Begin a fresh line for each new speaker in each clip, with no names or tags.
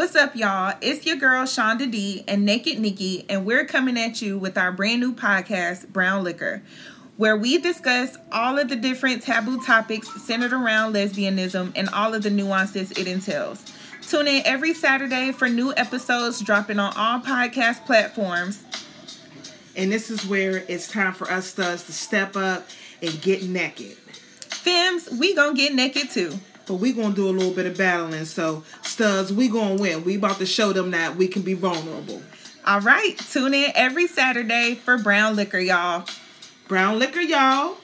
What's up, y'all? It's your girl Shunda D and Naked Nikki, and we're coming at you with our brand new podcast, BrownLiqHer, where we discuss all of the different taboo topics centered around lesbianism and all of the nuances it entails. Tune in every Saturday for new episodes dropping on all podcast platforms.
And this is where it's time for us studs to step up and get naked.
Femmes, we gonna get naked too.
But we gonna do a little bit of battling. So studs, we gonna win. We about to show them that we can be vulnerable.
All right, tune in every Saturday for BrownLiqHer, y'all.
Brown liquor, y'all.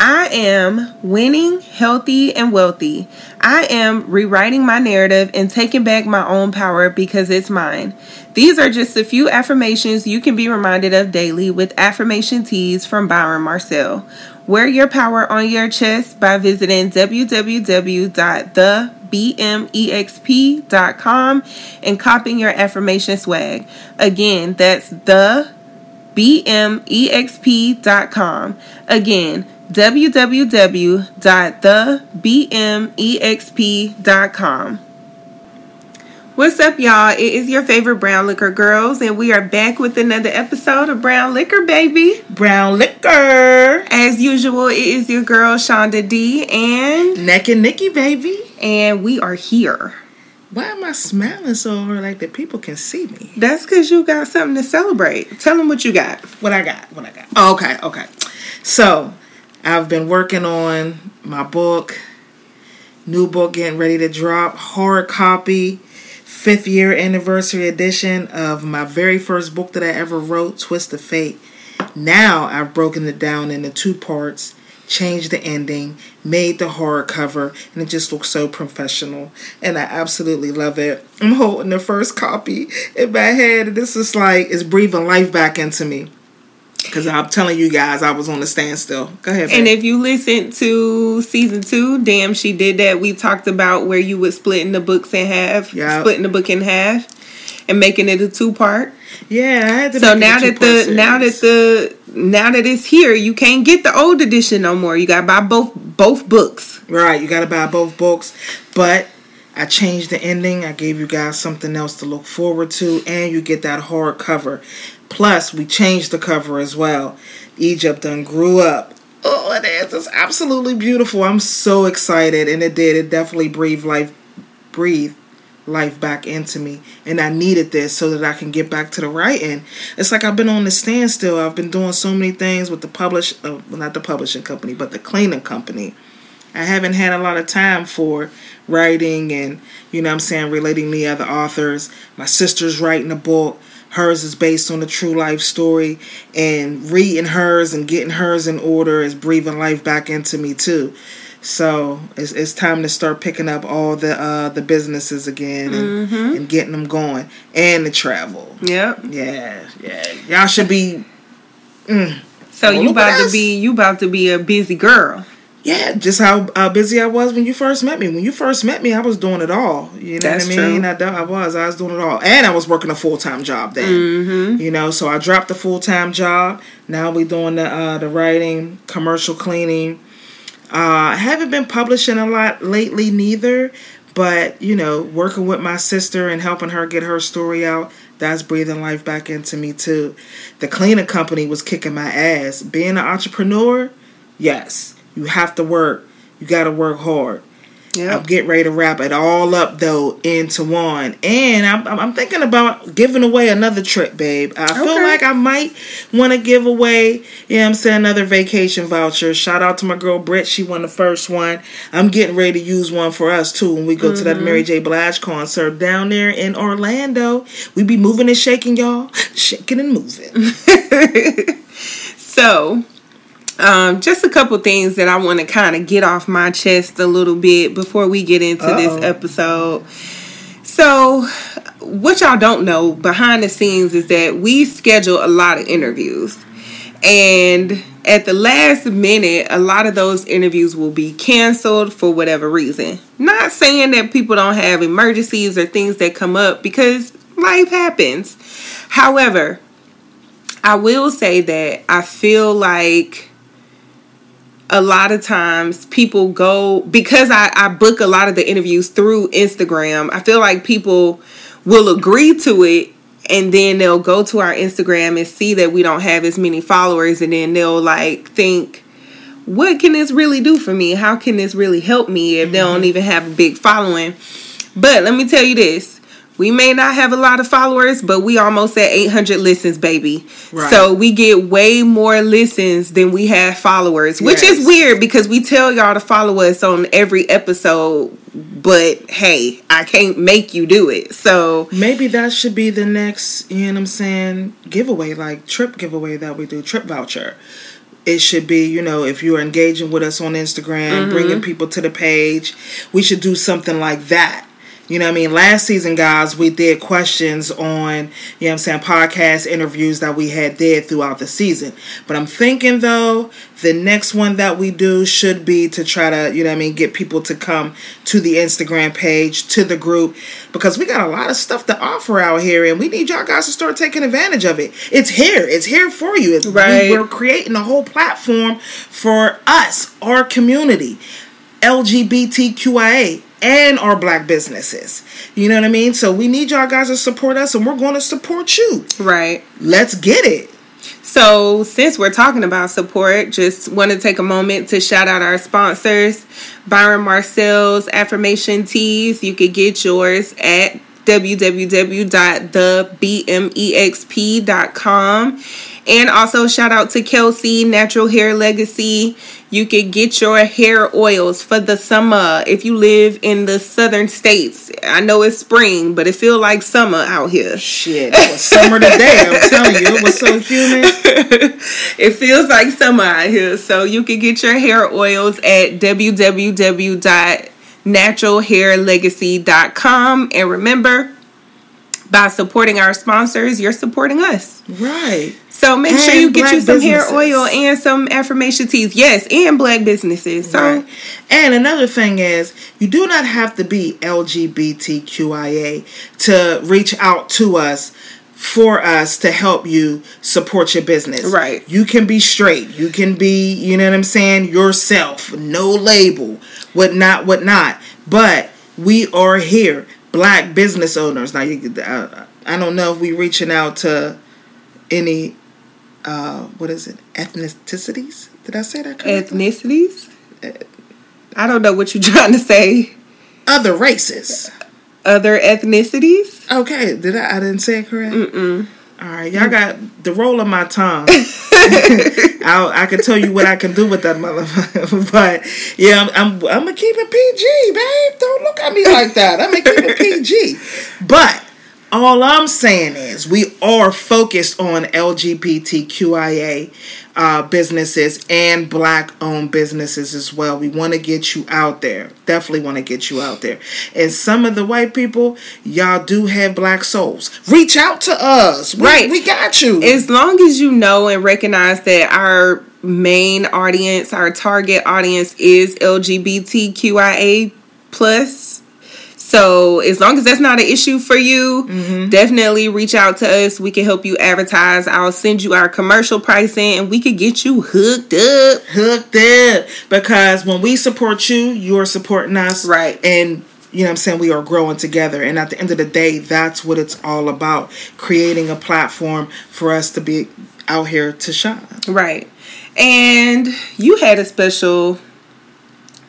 I am winning, healthy, and wealthy. I am rewriting my narrative and taking back my own power because it's mine. These are just a few affirmations you can be reminded of daily with affirmation tees from Byron Marcel. Wear your power on your chest by visiting www.thebmexp.com and copying your affirmation swag. Again, that's the bmexp.com. Again, www.thebmexp.com. What's up, y'all? It is your favorite BrownLiqHer Girls, and we are back with another episode of BrownLiqHer, baby.
Brown liquor.
As usual, it is your girl Shunda D, and
Naked Nikki, baby.
and we are here.
Why am I smiling so hard like that people can see me?
That's because you got something to celebrate. Tell them what you got.
What I got, what I got. Oh, okay, okay. So, I've been working on my book, new book getting ready to drop, hard copy, fifth year anniversary edition of my very first book that I ever wrote, Twist of Fate. Now I've broken it down into two parts, changed the ending, made the horror hardcover, and it just looks so professional. And I absolutely love it. I'm holding the first copy in my hand, and this is like it's breathing life back into me. Cause I'm telling you guys, I was on the standstill. Go ahead.
And if you listen to season two, damn, she did that. We talked about where you was splitting the books in half,
Yeah.
splitting the book in half, and making it a two part.
yeah, I had to.
So now
a
that the now that the now that it's here, you can't get the old edition no more. You got to buy both both books.
Right, you got to buy both books. But I changed the ending. I gave you guys something else to look forward to, and you get that hard cover. Plus, we changed the cover as well. Egypt done grew up. Oh, it is. It's absolutely beautiful. I'm so excited, and it did. It definitely breathed life, breathed life back into me, and I needed this so that I can get back to the writing. It's like I've been on the standstill. I've been doing so many things with the publish, uh, well, not the publishing company, but the cleaning company. I haven't had a lot of time for writing and, you know I'm saying, relating to other authors. My sister's writing a book. Hers is based on a true life story. And reading hers and getting hers in order is breathing life back into me, too. So it's, it's time to start picking up all the uh, the businesses again and, and getting them going and the travel.
Yep.
Yeah, yeah. Y'all should be
So you about to be you about to be a busy girl.
Yeah, just how uh, busy I was when you first met me. When you first met me, I was doing it all. You know
That's
what I mean? I, I was. I was doing it all, and I was working a full time job then.
Mm-hmm.
You know, so I dropped the full time job. Now we're doing the uh, the writing, commercial cleaning. Uh, I haven't been publishing a lot lately, neither. But you know, working with my sister and helping her get her story out, that's breathing life back into me too. The cleaning company was kicking my ass. Being an entrepreneur, yes, you have to work. You got to work hard. I'm getting ready to wrap it all up though into one, and I'm I'm thinking about giving away another trip, babe. I feel like I might want to give away, yeah, I'm saying another vacation voucher. Shout out to my girl Britt, she won the first one. I'm getting ready to use one for us too when we go to that mm-hmm. Mary J. Blige concert down there in Orlando. We be moving and shaking, y'all, shaking and moving.
So, um, just a couple things that I want to kind of get off my chest a little bit before we get into
Uh-oh.
this episode. So, what y'all don't know behind the scenes is that we schedule a lot of interviews. And at the last minute, a lot of those interviews will be canceled for whatever reason. Not saying that people don't have emergencies or things that come up because life happens. However, I will say that I feel like a lot of times people go because I, I book a lot of the interviews through Instagram. I feel like people will agree to it and then they'll go to our Instagram and see that we don't have as many followers and then they'll like think what can this really do for me? How can this really help me if they don't mm-hmm. even have a big following? But let me tell you this. We may not have a lot of followers, but we almost at 800 listens, baby. Right. So we get way more listens than we have followers, which yes. is weird because we tell y'all to follow us on every episode, but hey, I can't make you do it. So
maybe that should be the next, you know what I'm saying, giveaway, like trip giveaway that we do, trip voucher it should be you know if you're engaging with us on instagram mm-hmm. bringing people to the page we should do something like that you know what I mean? Last season, guys, we did questions on, you know I'm saying, podcast interviews that we had did throughout the season. But I'm thinking, though, the next one that we do should be to try to, you know what I mean, get people to come to the Instagram page, to the group, because we got a lot of stuff to offer out here, and we need y'all guys to start taking advantage of it. It's here. It's here for you. It's, right. We, we're creating a whole platform for us, our community. LGBTQIA and our black businesses. You know what I mean? So we need y'all guys to support us and we're going to support you.
Right.
Let's get it.
So, since we're talking about support, just want to take a moment to shout out our sponsors Byron Marcel's Affirmation Tees. You could get yours at www.thebmexp.com. And also, shout out to Kelsey, Natural Hair Legacy. You can get your hair oils for the summer if you live in the southern states. I know it's spring, but it feels like summer out here.
Shit, it was summer today. I'm telling you, it was so humid.
it feels like summer out here. So you can get your hair oils at www.naturalhairlegacy.com. And remember, by supporting our sponsors, you're supporting us.
Right.
So make and sure you get you some businesses. hair oil and some affirmation tees. Yes, and black businesses. So right.
And another thing is you do not have to be LGBTQIA to reach out to us for us to help you support your business.
Right.
You can be straight. You can be, you know what I'm saying, yourself. No label. What not, what not. But we are here black business owners. Now, you, uh, I don't know if we reaching out to any, uh, what is it, ethnicities? Did I say that
correctly? Ethnicities? I don't know what you're trying to say.
Other races.
Other ethnicities?
Okay, did I? I didn't say it correct. Mm-mm. All right, y'all got the roll of my tongue. I I can tell you what I can do with that motherfucker, but yeah, I'm, I'm I'm gonna keep it PG, babe. Don't look at me like that. I'm gonna keep it PG. But all I'm saying is we are focused on LGBTQIA uh, businesses and black owned businesses as well. We want to get you out there. Definitely want to get you out there. And some of the white people, y'all do have black souls. Reach out to us. We, right. We got you.
As long as you know and recognize that our main audience, our target audience is LGBTQIA plus so as long as that's not an issue for you, mm-hmm. definitely reach out to us. We can help you advertise. I'll send you our commercial pricing and we could get you hooked up.
Hooked up. Because when we support you, you're supporting us.
Right.
And you know I'm saying? We are growing together. And at the end of the day, that's what it's all about. Creating a platform for us to be out here to shine.
Right. And you had a special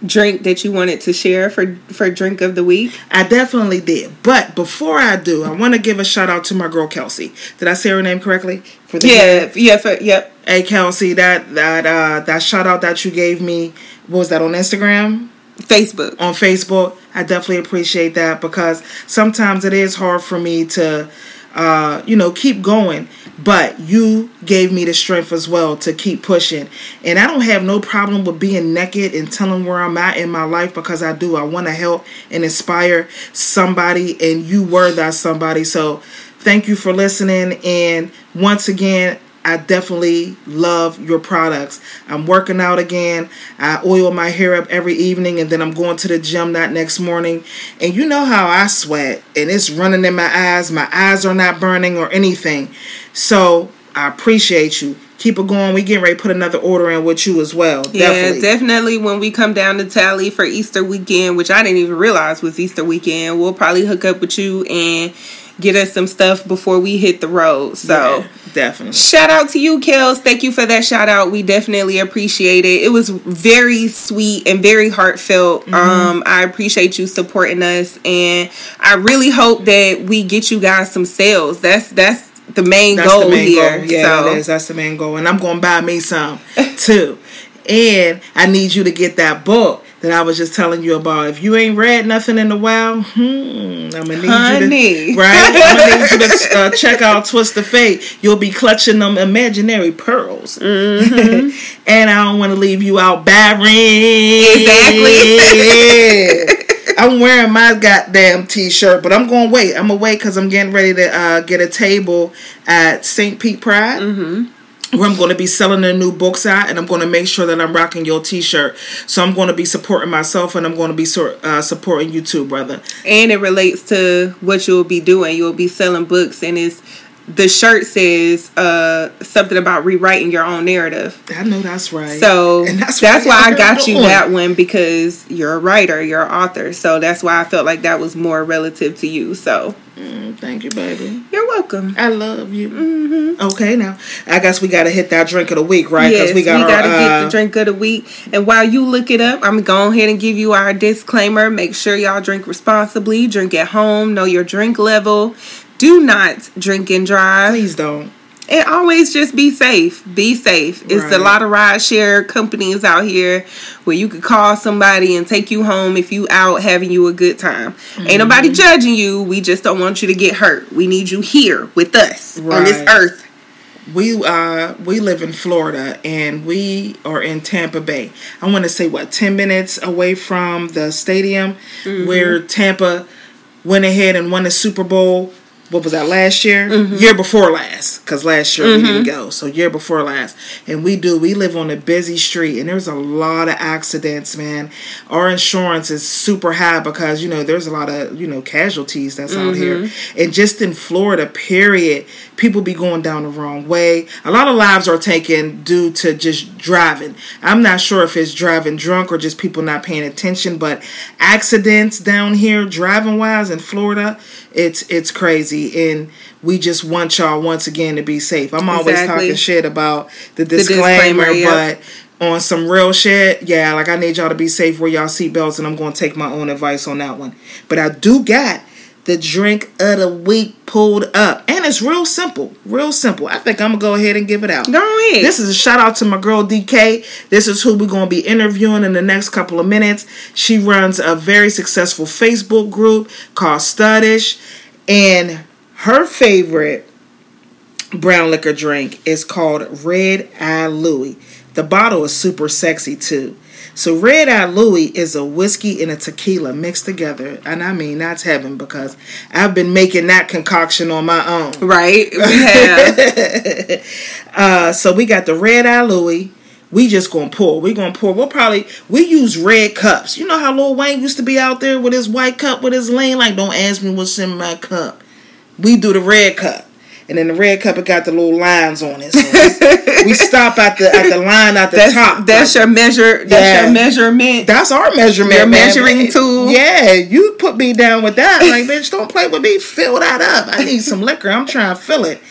drink that you wanted to share for for drink of the week?
I definitely did. But before I do, I want to give a shout out to my girl Kelsey. Did I say her name correctly?
For the yeah, yeah, for, yep.
Hey Kelsey, that that uh that shout out that you gave me was that on Instagram?
Facebook.
On Facebook. I definitely appreciate that because sometimes it is hard for me to uh, you know, keep going. But you gave me the strength as well to keep pushing. And I don't have no problem with being naked and telling where I'm at in my life because I do. I want to help and inspire somebody, and you were that somebody. So thank you for listening. And once again, I definitely love your products. I'm working out again. I oil my hair up every evening and then I'm going to the gym that next morning. And you know how I sweat and it's running in my eyes. My eyes are not burning or anything. So I appreciate you. keep it going. We getting ready to put another order in with you as well.
Yeah, definitely. definitely. When we come down to Tally for Easter weekend, which I didn't even realize was Easter weekend, we'll probably hook up with you and get us some stuff before we hit the road. So
yeah, definitely.
Shout out to you, Kels. Thank you for that shout out. We definitely appreciate it. It was very sweet and very heartfelt. Mm-hmm. Um, I appreciate you supporting us and I really hope that we get you guys some sales. That's that's the main That's goal the main here. Goal.
Yeah, so. that is. That's the main goal. And I'm going to buy me some too. and I need you to get that book that I was just telling you about. If you ain't read nothing in a while, hmm, I'm gonna need Honey. you to right. I'm gonna need you to uh, check out Twist of Fate. You'll be clutching them imaginary pearls, mm-hmm. and I don't want to leave you out barren. Exactly. I'm wearing my goddamn t-shirt, but I'm going to wait. I'm gonna wait because I'm getting ready to uh, get a table at St. Pete Pride. Mm-hmm where I'm going to be selling the new books at, and I'm going to make sure that I'm rocking your T-shirt. So I'm going to be supporting myself, and I'm going to be uh, supporting you too, brother.
And it relates to what you'll be doing. You'll be selling books, and it's the shirt says uh, something about rewriting your own narrative.
I know that's right.
So that's, that's why I got you that one because you're a writer, you're an author. So that's why I felt like that was more relative to you. So
mm, thank you, baby.
You're welcome.
I love you. Mm-hmm. Okay, now I guess we got to hit that drink of the week, right?
Yes, we got to uh, get the drink of the week. And while you look it up, I'm going to go ahead and give you our disclaimer. Make sure y'all drink responsibly. Drink at home. Know your drink level do not drink and drive.
Please don't.
And always just be safe. Be safe. It's right. a lot of ride share companies out here where you could call somebody and take you home if you out having you a good time. Mm-hmm. Ain't nobody judging you. We just don't want you to get hurt. We need you here with us right. on this earth.
We uh we live in Florida and we are in Tampa Bay. I want to say what 10 minutes away from the stadium mm-hmm. where Tampa went ahead and won the Super Bowl what was that last year? Mm-hmm. Year before last, because last year mm-hmm. we didn't go. So year before last, and we do. We live on a busy street, and there's a lot of accidents, man. Our insurance is super high because you know there's a lot of you know casualties that's mm-hmm. out here, mm-hmm. and just in Florida, period, people be going down the wrong way. A lot of lives are taken due to just driving. I'm not sure if it's driving drunk or just people not paying attention, but accidents down here driving wise in Florida it's it's crazy and we just want y'all once again to be safe i'm always exactly. talking shit about the disclaimer, the disclaimer but on some real shit yeah like i need y'all to be safe wear y'all seatbelts and i'm gonna take my own advice on that one but i do got the drink of the week pulled up. And it's real simple. Real simple. I think I'm going to go ahead and give it out.
Go ahead.
This is a shout out to my girl DK. This is who we're going to be interviewing in the next couple of minutes. She runs a very successful Facebook group called Studish. And her favorite brown liquor drink is called Red Eye Louie. The bottle is super sexy too. So Red Eye Louie is a whiskey and a tequila mixed together, and I mean that's heaven because I've been making that concoction on my own.
Right, we have.
uh, so we got the Red Eye Louie. We just gonna pour. We gonna pour. We'll probably we use red cups. You know how Lil Wayne used to be out there with his white cup with his lane. Like, don't ask me what's in my cup. We do the red cup and then the red cup it got the little lines on it. So we stop at the at the line at the
that's,
top.
That's like, your measure. That's yeah. your measurement.
That's our measurement.
Your measuring man. tool.
Yeah, you put me down with that. Like, bitch, don't play with me. Fill that up. I need some liquor. I'm trying to fill it.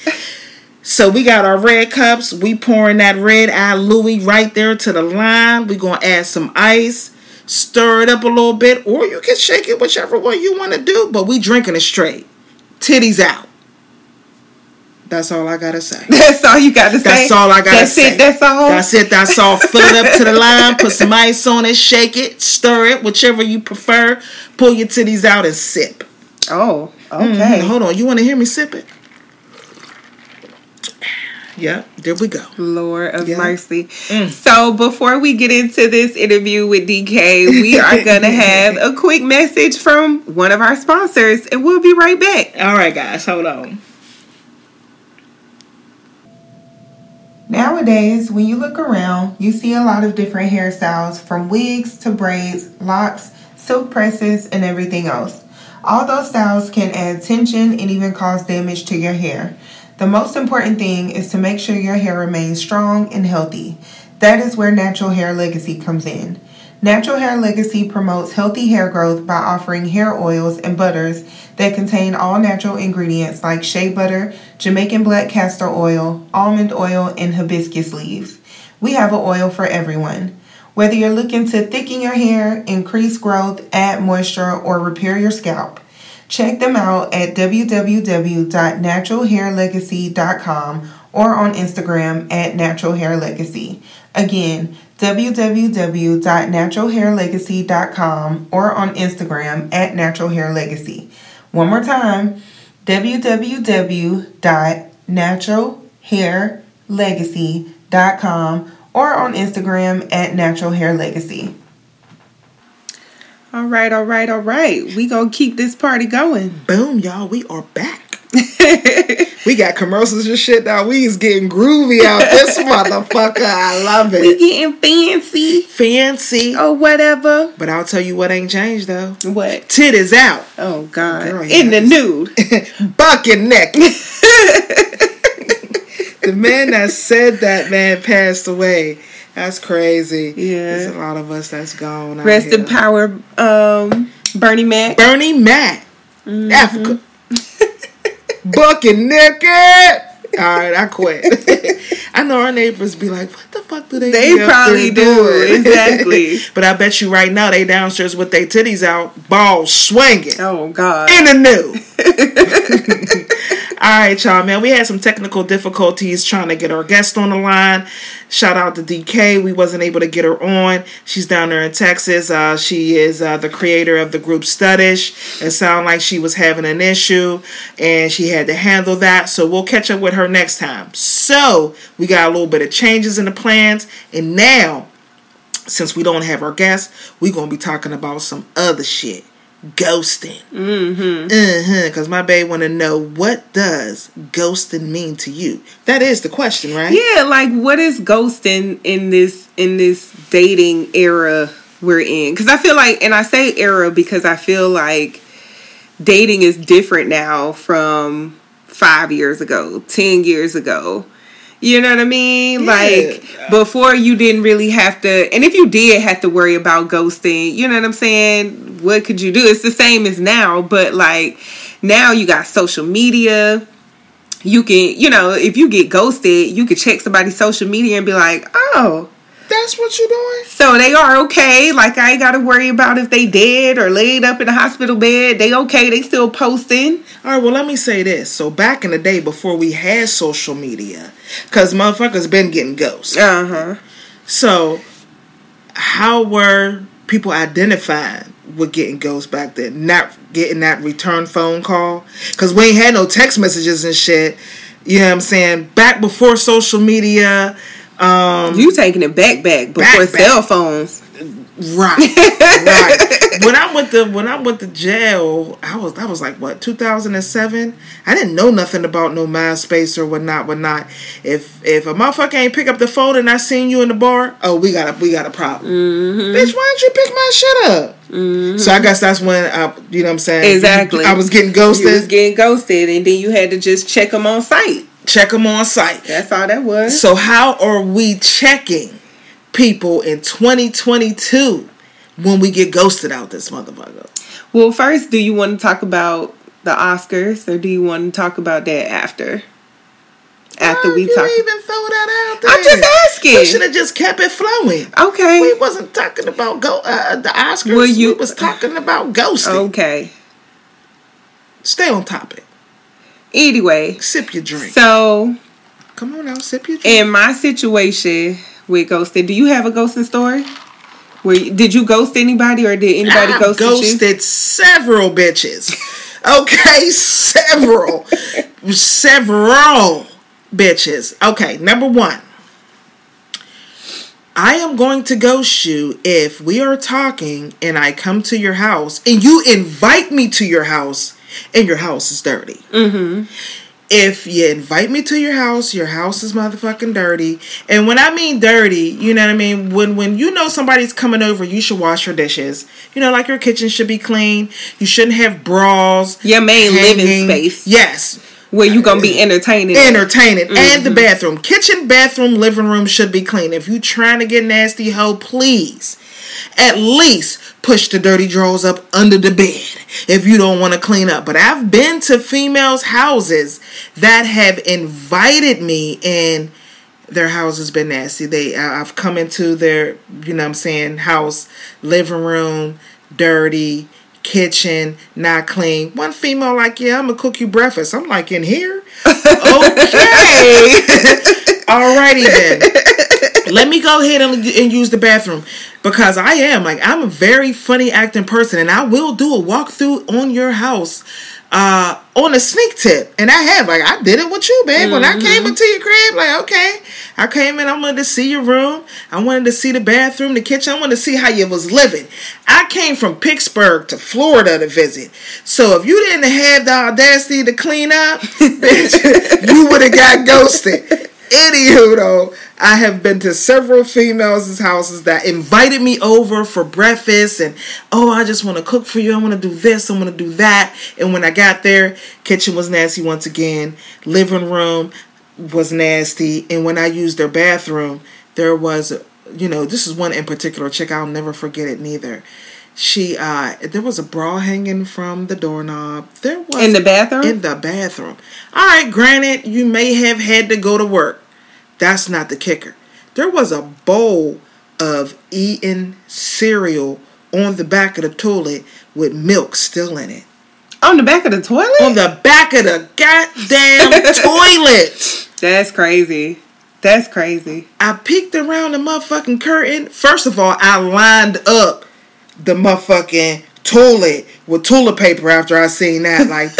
So we got our red cups. We pouring that red eye Louie right there to the line. We gonna add some ice, stir it up a little bit, or you can shake it whichever way you want to do. But we drinking it straight, titties out. That's all I gotta say.
That's all you gotta say.
That's all I gotta
that's
say.
It, that's all.
That's it. That's all. Fill it up to the line. Put some ice on it. Shake it. Stir it. Whichever you prefer. Pull your titties out and sip.
Oh, okay.
Mm-hmm. Hold on. You want to hear me sip it? Yeah, there we go.
Lord of yeah. mercy. Mm. So before we get into this interview with DK, we are gonna have a quick message from one of our sponsors, and we'll be right back.
All right, guys, hold on.
Nowadays, when you look around, you see a lot of different hairstyles from wigs to braids, locks, silk presses, and everything else. All those styles can add tension and even cause damage to your hair. The most important thing is to make sure your hair remains strong and healthy. That is where Natural Hair Legacy comes in. Natural Hair Legacy promotes healthy hair growth by offering hair oils and butters that contain all natural ingredients like shea butter, Jamaican black castor oil, almond oil, and hibiscus leaves. We have an oil for everyone. Whether you're looking to thicken your hair, increase growth, add moisture, or repair your scalp, check them out at www.naturalhairlegacy.com or on Instagram at Natural Hair Legacy. Again, www.naturalhairlegacy.com or on Instagram at Natural Hair Legacy. One more time, www.naturalhairlegacy.com or on Instagram at Natural Hair Legacy. All right, all right, all right. We gonna keep this party going.
Boom, y'all. We are back. we got commercials and shit now. We is getting groovy out this motherfucker. I love it.
We getting fancy.
Fancy.
Or whatever.
But I'll tell you what ain't changed though.
What?
Tit is out.
Oh God. Girl, In the nude.
Bucket neck. the man that said that man passed away. That's crazy. Yeah. There's a lot of us that's gone.
Rest in power, um, Bernie Mac.
Bernie Mac. Mm-hmm. Africa. Bucket naked. All right, I quit. I know our neighbors be like, "What the fuck do they?"
They probably do exactly.
but I bet you right now they downstairs with their titties out, balls swinging.
Oh God!
In the new. All right, y'all, man. We had some technical difficulties trying to get our guest on the line. Shout out to DK. We wasn't able to get her on. She's down there in Texas. Uh, she is uh, the creator of the group Studish. It sounded like she was having an issue and she had to handle that. So we'll catch up with her next time. So we got a little bit of changes in the plans. And now, since we don't have our guest, we're going to be talking about some other shit ghosting. Mm-hmm. Uh-huh. Because my babe want to know what does ghosting mean to you. That is the question, right?
Yeah, like what is ghosting in this in this dating era we're in? Because I feel like, and I say era because I feel like dating is different now from five years ago, ten years ago. You know what I mean? Yeah. Like before you didn't really have to and if you did have to worry about ghosting, you know what I'm saying? What could you do? It's the same as now, but like now you got social media. You can, you know, if you get ghosted, you could check somebody's social media and be like, "Oh,
that's what you're doing.
So they are okay. Like I ain't got to worry about if they dead or laid up in the hospital bed. They okay. They still posting.
All right. Well, let me say this. So back in the day, before we had social media, because motherfuckers been getting ghosts.
Uh huh.
So how were people identifying with getting ghosts back then? Not getting that return phone call because we ain't had no text messages and shit. You know what I'm saying? Back before social media um,
you taking it back back before back, cell phones.
Right, right. when I went to when I went to jail, I was I was like what 2007. I didn't know nothing about no MySpace or whatnot, whatnot. If if a motherfucker ain't pick up the phone and I seen you in the bar, oh we got a we got a problem, mm-hmm. bitch. Why don't you pick my shit up? Mm-hmm. So I guess that's when I, you know what I'm saying.
Exactly.
I was getting ghosted. You
was getting ghosted, and then you had to just check them on sight
check them on sight.
That's all that was.
So how are we checking people in 2022 when we get ghosted out this motherfucker?
Well, first, do you want to talk about the Oscars, or do you want to talk about that after?
After we talk, even throw that out there.
I'm just asking.
We should have just kept it flowing.
Okay.
We wasn't talking about go uh, the Oscars. Well, you we was talking about ghosting.
Okay.
Stay on topic.
Anyway,
sip your drink.
So,
come on now, sip your drink.
In my situation with ghosting, do you have a ghosting story? Where did you ghost anybody, or did anybody
I've
ghost
ghosted
you?
several bitches. okay, several, several bitches. Okay, number one. I am going to ghost you if we are talking and I come to your house and you invite me to your house and your house is dirty.
Mm-hmm.
If you invite me to your house, your house is motherfucking dirty. And when I mean dirty, you know what I mean? When when you know somebody's coming over, you should wash your dishes. You know, like your kitchen should be clean. You shouldn't have bras.
Your main hanging. living space.
Yes.
where you gonna be entertaining.
Entertaining. Mm-hmm. And the bathroom. Kitchen, bathroom, living room should be clean. If you trying to get nasty, hoe please. At least push the dirty drawers up under the bed if you don't want to clean up. But I've been to females' houses that have invited me and their house has been nasty. They I've come into their, you know I'm saying, house, living room, dirty, kitchen, not clean. One female like, yeah, I'm gonna cook you breakfast. I'm like, in here? okay. Alrighty then. Let me go ahead and, and use the bathroom because I am like I'm a very funny acting person and I will do a walkthrough on your house uh, on a sneak tip. And I have, like, I did it with you, babe. Mm-hmm. When I came mm-hmm. into your crib, like, okay, I came in, I wanted to see your room. I wanted to see the bathroom, the kitchen. I wanted to see how you was living. I came from Pittsburgh to Florida to visit. So if you didn't have the audacity to clean up, bitch, you would have got ghosted. Anywho, though, I have been to several females' houses that invited me over for breakfast and oh I just want to cook for you. I want to do this, I want to do that. And when I got there, kitchen was nasty once again. Living room was nasty. And when I used their bathroom, there was you know, this is one in particular chick, I'll never forget it neither. She uh there was a bra hanging from the doorknob. There was
In the bathroom?
In the bathroom. Alright, granted, you may have had to go to work that's not the kicker. There was a bowl of eaten cereal on the back of the toilet with milk still in it.
On the back of the toilet?
On the back of the goddamn toilet.
That's crazy. That's crazy.
I peeked around the motherfucking curtain. First of all, I lined up the motherfucking toilet with toilet paper after I seen that. Like,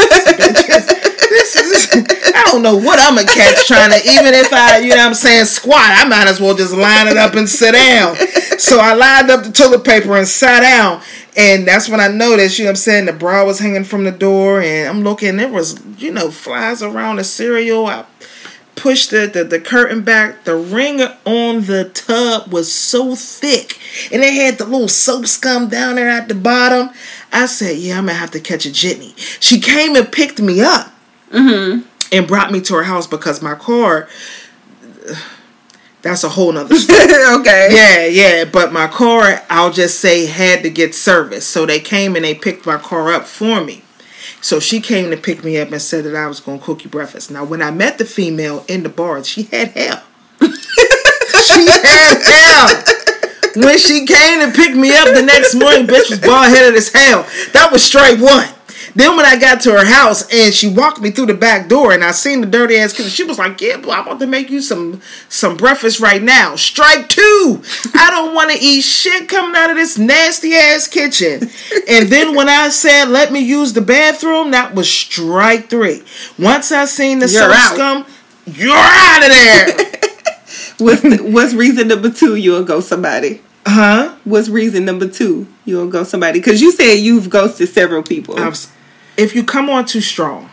this is, I don't know what I'm gonna catch trying to, even if I, you know I'm saying, squat, I might as well just line it up and sit down. So I lined up the toilet paper and sat down. And that's when I noticed, you know I'm saying, the bra was hanging from the door. And I'm looking, there was, you know, flies around the cereal. I pushed the, the, the curtain back. The ring on the tub was so thick. And it had the little soap scum down there at the bottom. I said, yeah, I'm to have to catch a jitney. She came and picked me up mm-hmm. and brought me to her house because my car. That's a whole nother story.
okay.
Yeah, yeah. But my car, I'll just say, had to get service. So they came and they picked my car up for me. So she came to pick me up and said that I was going to cook you breakfast. Now, when I met the female in the bar, she had hair. she had hair. When she came to pick me up the next morning, bitch was bald headed as hell. That was straight one. Then when I got to her house and she walked me through the back door and I seen the dirty ass kitchen, she was like, "Yeah, boy, I want to make you some some breakfast right now." Strike two. I don't want to eat shit coming out of this nasty ass kitchen. And then when I said, "Let me use the bathroom," that was strike three. Once I seen the soap scum, you're out of there.
what's the, what's reason number two? You'll go somebody.
Huh?
What's reason number two? You'll go somebody because you said you've ghosted several people. I've,
if you come on too strong,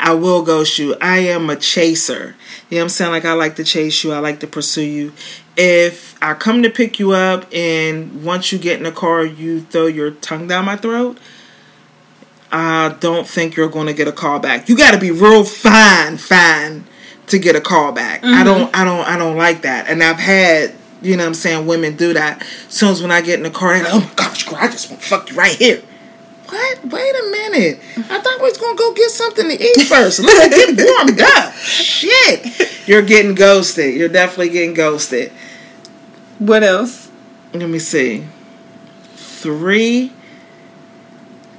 I will ghost you. I am a chaser. You know what I'm saying? Like I like to chase you. I like to pursue you. If I come to pick you up and once you get in the car you throw your tongue down my throat, I don't think you're going to get a call back. You got to be real fine, fine to get a call back. Mm-hmm. I don't I don't I don't like that. And I've had you know what I'm saying women do that. As soon as when I get in the car, and oh my gosh, girl, I just want to fuck you right here. What? Wait a minute. I thought we was gonna go get something to eat first. Let me get warmed up. Shit. You're getting ghosted. You're definitely getting ghosted.
What else?
Let me see. Three.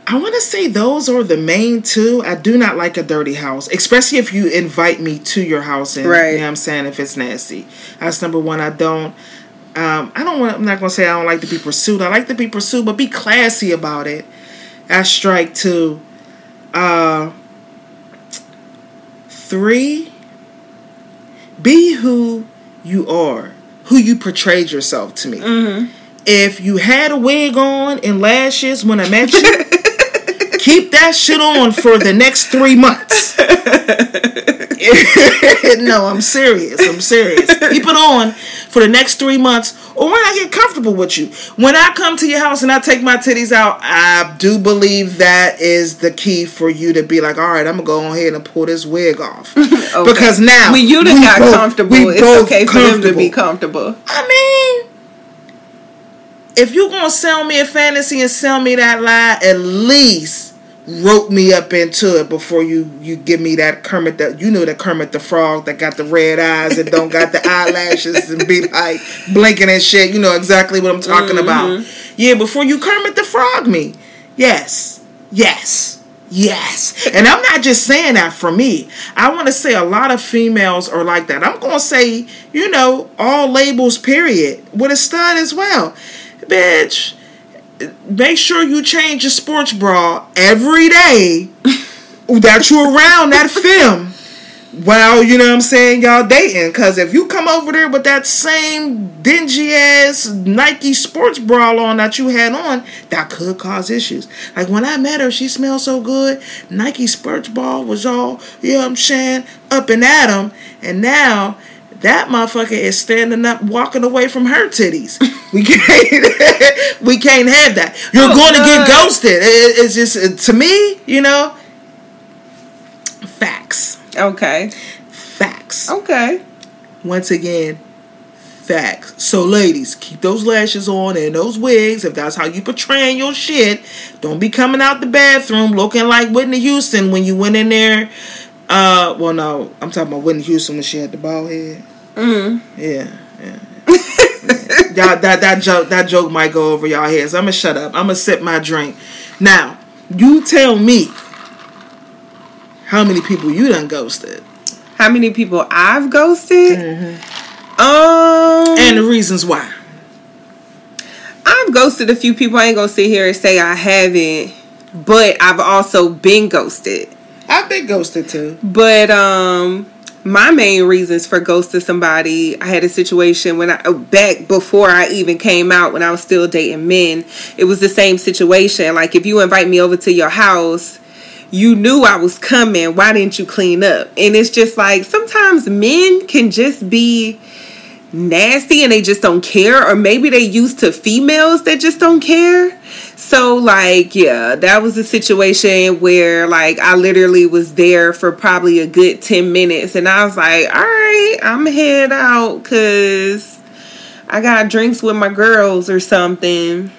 I want to say those are the main two. I do not like a dirty house, especially if you invite me to your house and right. you know what I'm saying if it's nasty. That's number one. I don't. Um, I don't want. I'm not gonna say I don't like to be pursued. I like to be pursued, but be classy about it. That's strike two. Uh, three, be who you are, who you portrayed yourself to me. Mm-hmm. If you had a wig on and lashes when I met you, keep that shit on for the next three months. no, I'm serious. I'm serious. Keep it on for the next three months, or when I get comfortable with you. When I come to your house and I take my titties out, I do believe that is the key for you to be like, all right, I'm gonna go ahead and pull this wig off okay. because now
when you done got both, comfortable, it's okay for them to be comfortable.
I mean if you're gonna sell me a fantasy and sell me that lie, at least rope me up into it before you you give me that Kermit that you know that Kermit the Frog that got the red eyes and don't got the eyelashes and be like blinking and shit. You know exactly what I'm talking mm-hmm. about. Yeah, before you Kermit the Frog me. Yes. Yes. Yes. And I'm not just saying that for me. I want to say a lot of females are like that. I'm to say, you know, all labels, period, with a stud as well bitch, make sure you change your sports bra every day that you're around that film. Well, you know what I'm saying, y'all dating. Cause if you come over there with that same dingy ass Nike sports bra on that you had on, that could cause issues. Like when I met her, she smelled so good. Nike sports bra was all, you know what I'm saying, up and at them. And now that motherfucker is standing up, walking away from her titties. We can't, we can't have that. You're oh, going to get ghosted. It, it's just to me, you know. Facts.
Okay.
Facts.
Okay.
Once again, facts. So, ladies, keep those lashes on and those wigs. If that's how you portraying your shit, don't be coming out the bathroom looking like Whitney Houston when you went in there. Uh, well, no, I'm talking about Whitney Houston when she had the bald head. Mm-hmm. Yeah, yeah. y'all, that that joke that joke might go over y'all heads. I'm gonna shut up. I'm gonna sip my drink. Now, you tell me how many people you done ghosted.
How many people I've ghosted?
Mm-hmm. Um, and the reasons why.
I've ghosted a few people. I ain't gonna sit here and say I haven't, but I've also been ghosted.
I've been ghosted too.
But um my main reasons for ghosting somebody, I had a situation when I back before I even came out when I was still dating men. It was the same situation. Like if you invite me over to your house, you knew I was coming. Why didn't you clean up? And it's just like sometimes men can just be nasty and they just don't care or maybe they used to females that just don't care so like yeah that was a situation where like i literally was there for probably a good 10 minutes and i was like all right i'm head out because i got drinks with my girls or something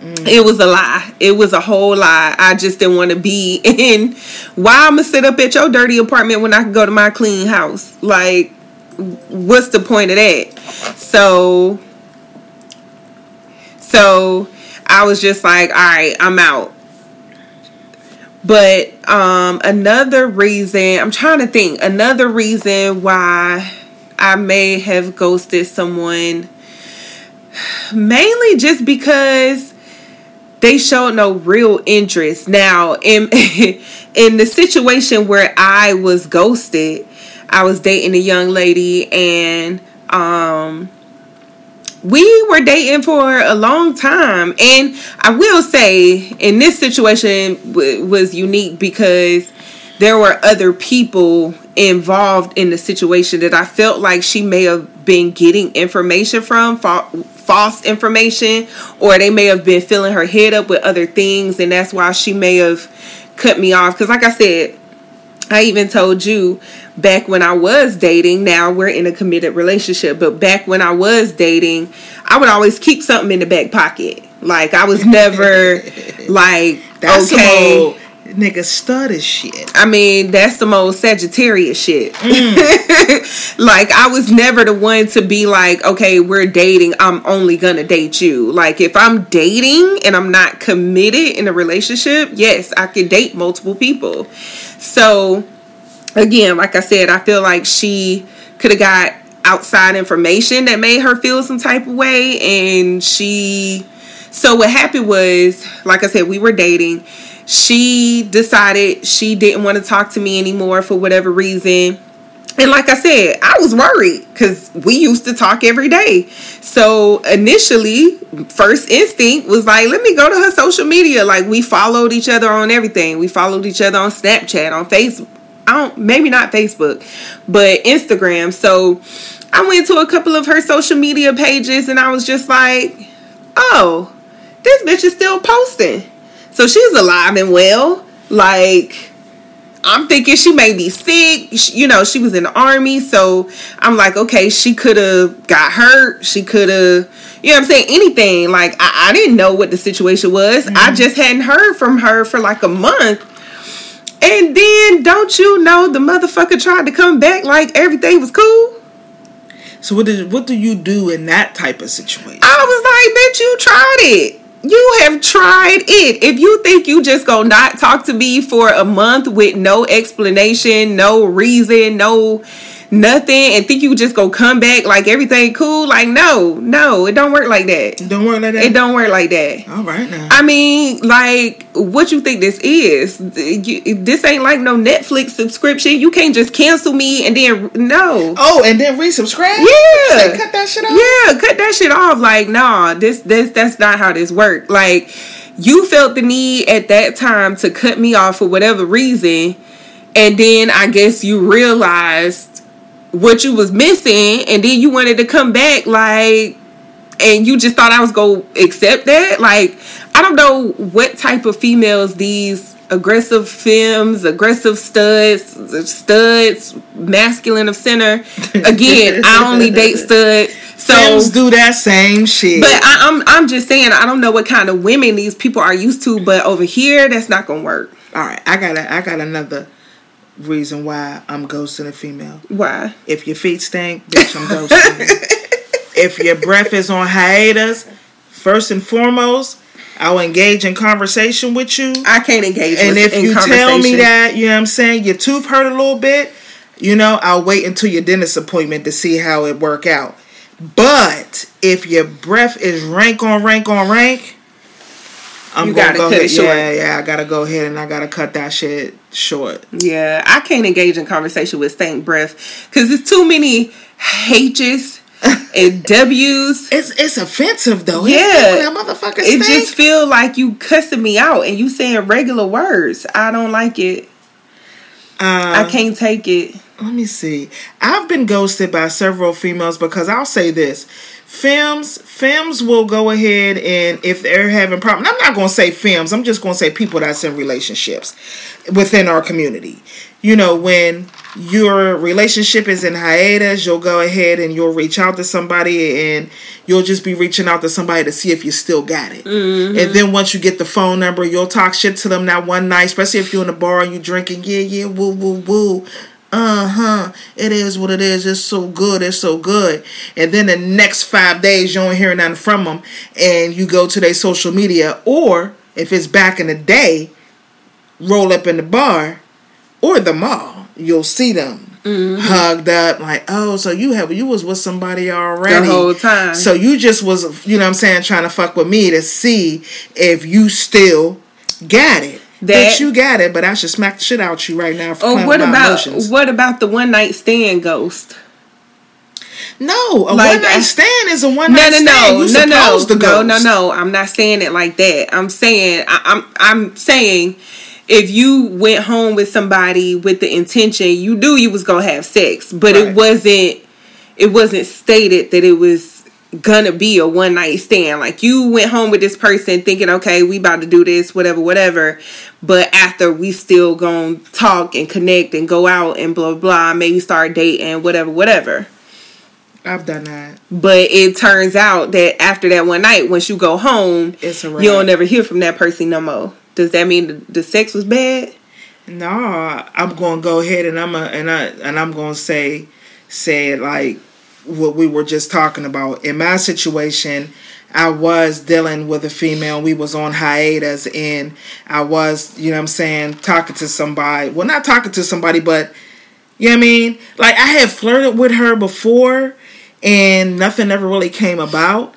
mm. It was a lie. It was a whole lie. I just didn't want to be in. Why I'ma sit up at your dirty apartment when I can go to my clean house? Like, what's the point of that? So, so I was just like, all right, I'm out. But um, another reason, I'm trying to think, another reason why I may have ghosted someone, mainly just because they showed no real interest. Now, in in the situation where I was ghosted, I was dating a young lady and um we were dating for a long time. And I will say in this situation w- was unique because there were other people involved in the situation that I felt like she may have been getting information from fa- false information or they may have been filling her head up with other things and that's why she may have cut me off. Cuz like I said I even told you back when I was dating, now we're in a committed relationship, but back when I was dating, I would always keep something in the back pocket. Like I was never like that's okay.
Nigga stutter shit.
I mean, that's the most Sagittarius shit. Mm. like I was never the one to be like, okay, we're dating. I'm only gonna date you. Like if I'm dating and I'm not committed in a relationship, yes, I could date multiple people. So again, like I said, I feel like she could have got outside information that made her feel some type of way and she so what happened was like I said we were dating she decided she didn't want to talk to me anymore for whatever reason and like I said, I was worried because we used to talk every day. So initially, first instinct was like, let me go to her social media. Like we followed each other on everything. We followed each other on Snapchat, on Facebook I don't maybe not Facebook, but Instagram. So I went to a couple of her social media pages and I was just like, oh, this bitch is still posting. So she's alive and well. Like, I'm thinking she may be sick. She, you know, she was in the army. So I'm like, okay, she could have got hurt. She could have, you know I'm saying? Anything. Like, I, I, didn't know what the situation was. Mm-hmm. I just hadn't heard from her for like a month. And then, don't you know, the motherfucker tried to come back like everything was cool.
So what did what do you do in that type of situation?
I was like, bitch, you tried it. You have tried it. If you think you just go not talk to me for a month with no explanation, no reason, no nothing and think you just go come back like everything cool. Like no, no, it don't work like that.
It don't work like that.
It don't work like that.
All right now. I
mean, like, what you think this is? This ain't like no Netflix subscription. You can't just cancel me and then no.
Oh, and then resubscribe.
Yeah,
cut that shit off.
Yeah, cut that shit off. Like, nah, this this that's not how this work. Like, you felt the need at that time to cut me off for whatever reason. And then I guess you realized what you was missing and then you wanted to come back like and you just thought I was going to accept that like I don't know what type of females these aggressive femmes, aggressive studs, studs, masculine of center. Again, I only date studs. So
do that same shit.
But I, am I'm, I'm just saying I don't know what kind of women these people are used to, but over here that's not gonna work.
All right, I got I got another reason why I'm ghosting a female.
Why?
If your feet stink, bitch, I'm ghosting. if your breath is on hiatus, first and foremost, I'll engage in conversation with you.
I can't engage.
And if you tell me that, you know what I'm saying, your tooth hurt a little bit, you know, I'll wait until your dentist appointment to see how it work out. But if your breath is rank on rank on rank, I'm you gotta go cut ahead. it short. Yeah, yeah, I gotta go ahead and I gotta cut that shit short.
Yeah, I can't engage in conversation with stank breath because there's too many H's and W's.
It's it's offensive though.
Yeah, motherfucker. It just feel like you cussing me out and you saying regular words. I don't like it. Uh, I can't take it.
Let me see. I've been ghosted by several females because I'll say this Femmes, femmes will go ahead and if they're having problems, I'm not going to say femmes. I'm just going to say people that's in relationships within our community. You know, when your relationship is in hiatus, you'll go ahead and you'll reach out to somebody and you'll just be reaching out to somebody to see if you still got it. Mm-hmm. And then once you get the phone number, you'll talk shit to them that one night, especially if you're in the bar and you're drinking, yeah, yeah, woo, woo, woo uh huh, it is what it is. It's so good. It's so good. And then the next five days, you don't hear nothing from them, and you go to their social media, or if it's back in the day, roll up in the bar or the mall, you'll see them. Mm-hmm. hugged up like oh so you have you was with somebody already
the whole time
so you just was you know what i'm saying trying to fuck with me to see if you still got it that you got it, but I should smack the shit out you right now. For oh,
what about emotions. what about the one night stand ghost?
No, a like, one night stand is a one night no, no, stand. You no, no,
no, no, no, no. I'm not saying it like that. I'm saying I, I'm I'm saying if you went home with somebody with the intention you knew you was gonna have sex, but right. it wasn't it wasn't stated that it was gonna be a one night stand. Like you went home with this person thinking, okay, we about to do this, whatever, whatever. But after we still gonna talk and connect and go out and blah blah, maybe start dating, whatever, whatever.
I've done that.
But it turns out that after that one night, once you go home,
it's a
you'll never hear from that person no more. Does that mean the, the sex was bad?
No, I'm gonna go ahead and I'm a, and I and I'm gonna say say it like what we were just talking about. In my situation, I was dealing with a female. We was on hiatus and I was, you know I'm saying, talking to somebody. Well, not talking to somebody, but you know what I mean? Like I had flirted with her before and nothing ever really came about.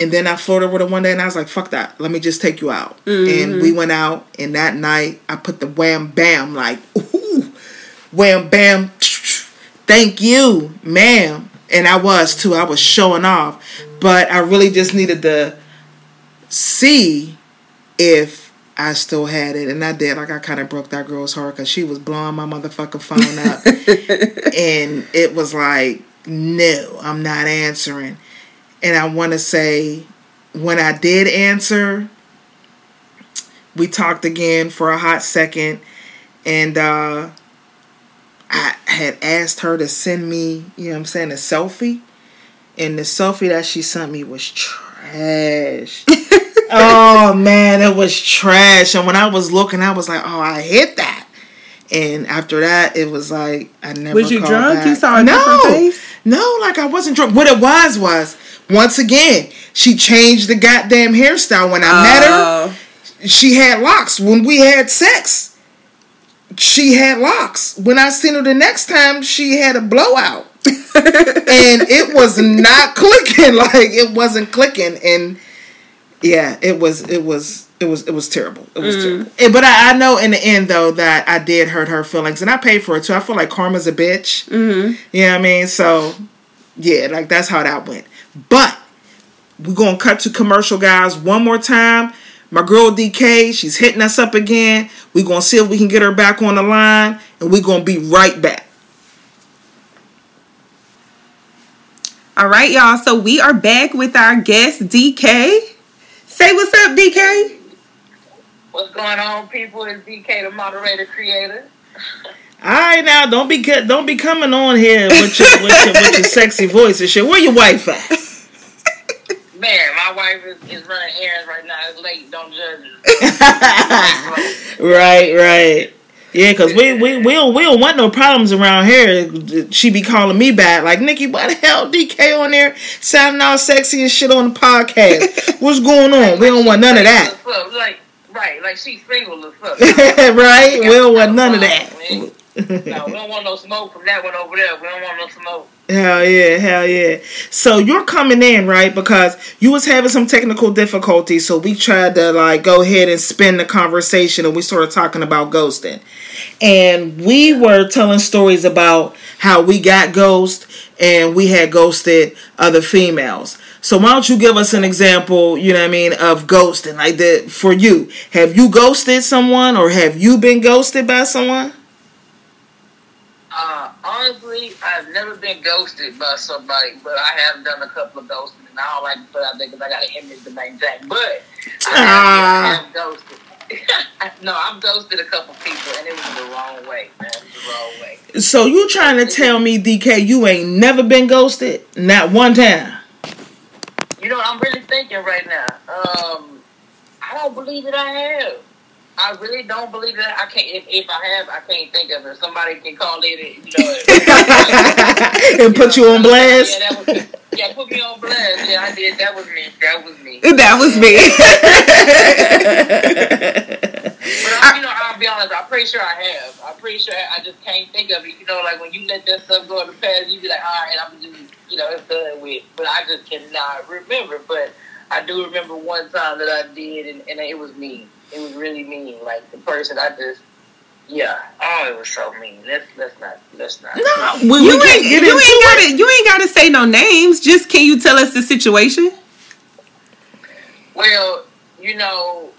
And then I flirted with her one day and I was like, fuck that. Let me just take you out. Mm-hmm. And we went out and that night I put the wham bam like, ooh, wham bam. Thank you, ma'am and I was too. I was showing off, but I really just needed to see if I still had it, and I did. Like I kind of broke that girl's heart because she was blowing my motherfucking phone up, and it was like, no, I'm not answering. And I want to say, when I did answer, we talked again for a hot second, and uh, I had asked her to send me, you know what I'm saying, a selfie. And the selfie that she sent me was trash. oh man, it was trash. And when I was looking, I was like, oh, I hit that. And after that, it was like I never.
Was you drunk?
Back.
You saw a
no,
face?
No, like I wasn't drunk. What it was was once again she changed the goddamn hairstyle when I uh. met her. Oh. She had locks when we had sex. She had locks. When I seen her the next time, she had a blowout. and it was not clicking. Like it wasn't clicking. And yeah, it was it was it was it was terrible. It was mm. terrible. And, but I, I, know in the end though that I did hurt her feelings, and I paid for it too. I feel like karma's a bitch. Mm-hmm. You know what I mean? So yeah, like that's how that went. But we're gonna cut to commercial, guys, one more time. My girl DK, she's hitting us up again. We're gonna see if we can get her back on the line, and we're gonna be right back.
All right, y'all. So we are back with our guest DK. Say what's up, DK.
What's going on, people? It's DK, the moderator creator.
All right, now don't be don't be coming on here with your with your, with your sexy voice and shit. Where your wife at?
Man, my wife is, is running errands right now. It's late. Don't judge
her. right, right. Yeah, cause we we we don't we don't want no problems around here. She be calling me back like Nikki, why the hell DK on there sounding all sexy and shit on the podcast? What's going on? We don't want none of that.
Like right, like she's single as fuck.
right, we don't want none of that.
no, we don't want no smoke from that one over there. We don't want no smoke.
Hell yeah, hell yeah. So you're coming in, right? Because you was having some technical difficulties, so we tried to like go ahead and spin the conversation and we started talking about ghosting. And we were telling stories about how we got ghost and we had ghosted other females. So why don't you give us an example, you know what I mean, of ghosting like that for you? Have you ghosted someone or have you been ghosted by someone?
Uh, honestly, I've never been ghosted by somebody, but I have done a couple of ghosting, and I don't like to put out there because I got an image to maintain. But I have, I have ghosted. no, I've ghosted a couple people, and it was the wrong way, man. It was the wrong way.
So you trying to tell me, DK, you ain't never been ghosted, not one time?
You know, I'm really thinking right now. Um, I don't believe that I have. I really don't believe that. I can't. If, if I have, I can't think of it. Somebody can call it, you
know, and put you, know, you on blast.
Yeah, that was, yeah, put me on blast. Yeah, I did. That was me. That was me.
That was me.
but I, you know, I'll be honest. I'm pretty sure I have. I'm pretty sure I just can't think of it. You know, like when you let that stuff go in the past, you be like, all right, I'm just, you know, it's done with. But I just cannot remember. But I do remember one time that I did, and, and it was me it was really mean. Like the person I just yeah. Oh, it was so mean. Let's let's not let's not. No,
we, you ain't you ain't gotta you ain't gotta say no names. Just can you tell us the situation?
Well, you know,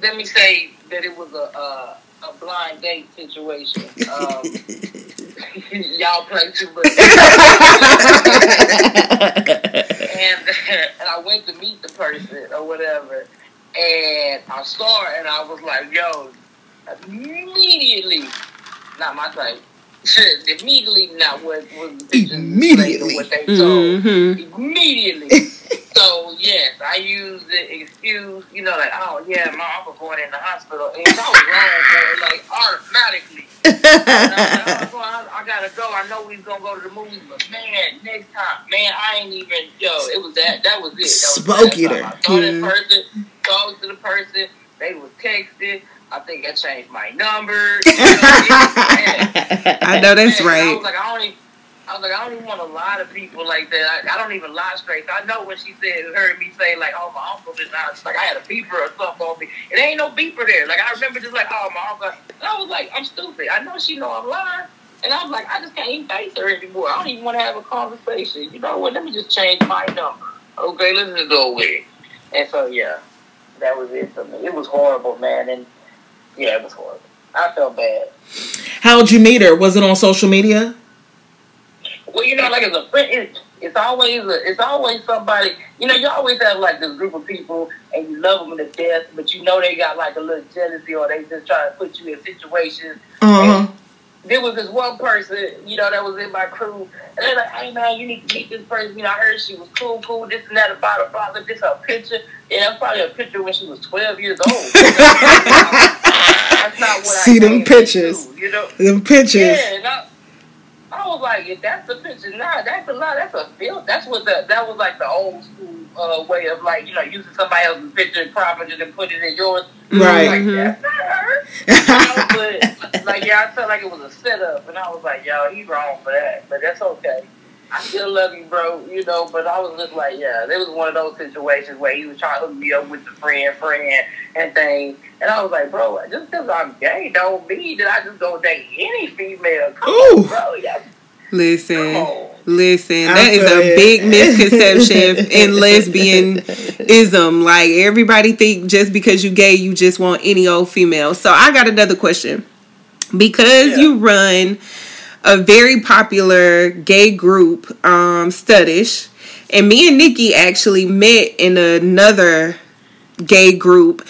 let me say that it was a a, a blind date situation. Um, y'all play too much. and and I went to meet the person or whatever, and I saw her, and I was like, yo, immediately, not my type. immediately not what was the pictures immediately what they told. Mm-hmm. Immediately. so yes, I used the excuse, you know, like, oh yeah, my uncle going in the hospital, and I was wrong for like automatically. I, I, I, gotta go. I know we gonna go to the movies, but man, next time, man, I ain't even yo. It was that. That was it. That was
Spoke it.
I saw that person talked to the person. They was texting. I think I changed my number.
I know that's
and
right.
I was like, I don't even. I was like, I don't even want a lot of people like that. I, I don't even lie straight. I know when she said, heard me say like, "Oh, my uncle is not." Like I had a beeper or something on me. It ain't no beeper there. Like I remember just like, "Oh, my uncle." And I was like, I'm stupid. I know she know I'm lying. And I was like, I just can't even face her anymore. I don't even want to have a conversation. You know what? Let me just change my number. Okay, let's just go away. And so yeah, that was it for me. It was horrible, man, and yeah, it was horrible. I felt bad.
How'd you meet her? Was it on social media?
Well, you know, like as a friend, it, it's always a, it's always somebody. You know, you always have like this group of people, and you love them to death, but you know they got like a little jealousy, or they just try to put you in situations.
Uh huh.
There was this one person, you know, that was in my crew, and they're like, "Hey man, you need to meet this person." You know, I heard she was cool, cool, this and that about her father. This her picture, and that's probably a picture when she was twelve years old. that's not what
See
I
them pictures.
do, you know.
Them pictures.
Yeah, and I, I was like, if that's the picture, nah, that's a lot. That's a feel. That's what the that was like the old school uh, way of like you know using somebody else's picture and cropping it and putting it in yours.
Right.
Like
Mhm.
that's not her. You know, but like yeah, I felt like it was a setup, and I was like, yo, he wrong for that, but that's okay. I still love you, bro. You know, but I was just like, yeah, it was one of those situations where he was trying to hook me up with the friend, friend, and things. And I was like, bro, just because I'm gay don't mean that I just don't date any female. Come
Ooh.
on, bro. Yeah, come
Listen,
on.
Listen.
I
That is a big misconception in lesbianism. Like everybody think just because you gay, you just want any old female. So I got another question. Because
Yeah.
you run a very popular gay group, um, Studish, and me and Nikki actually met in another gay group.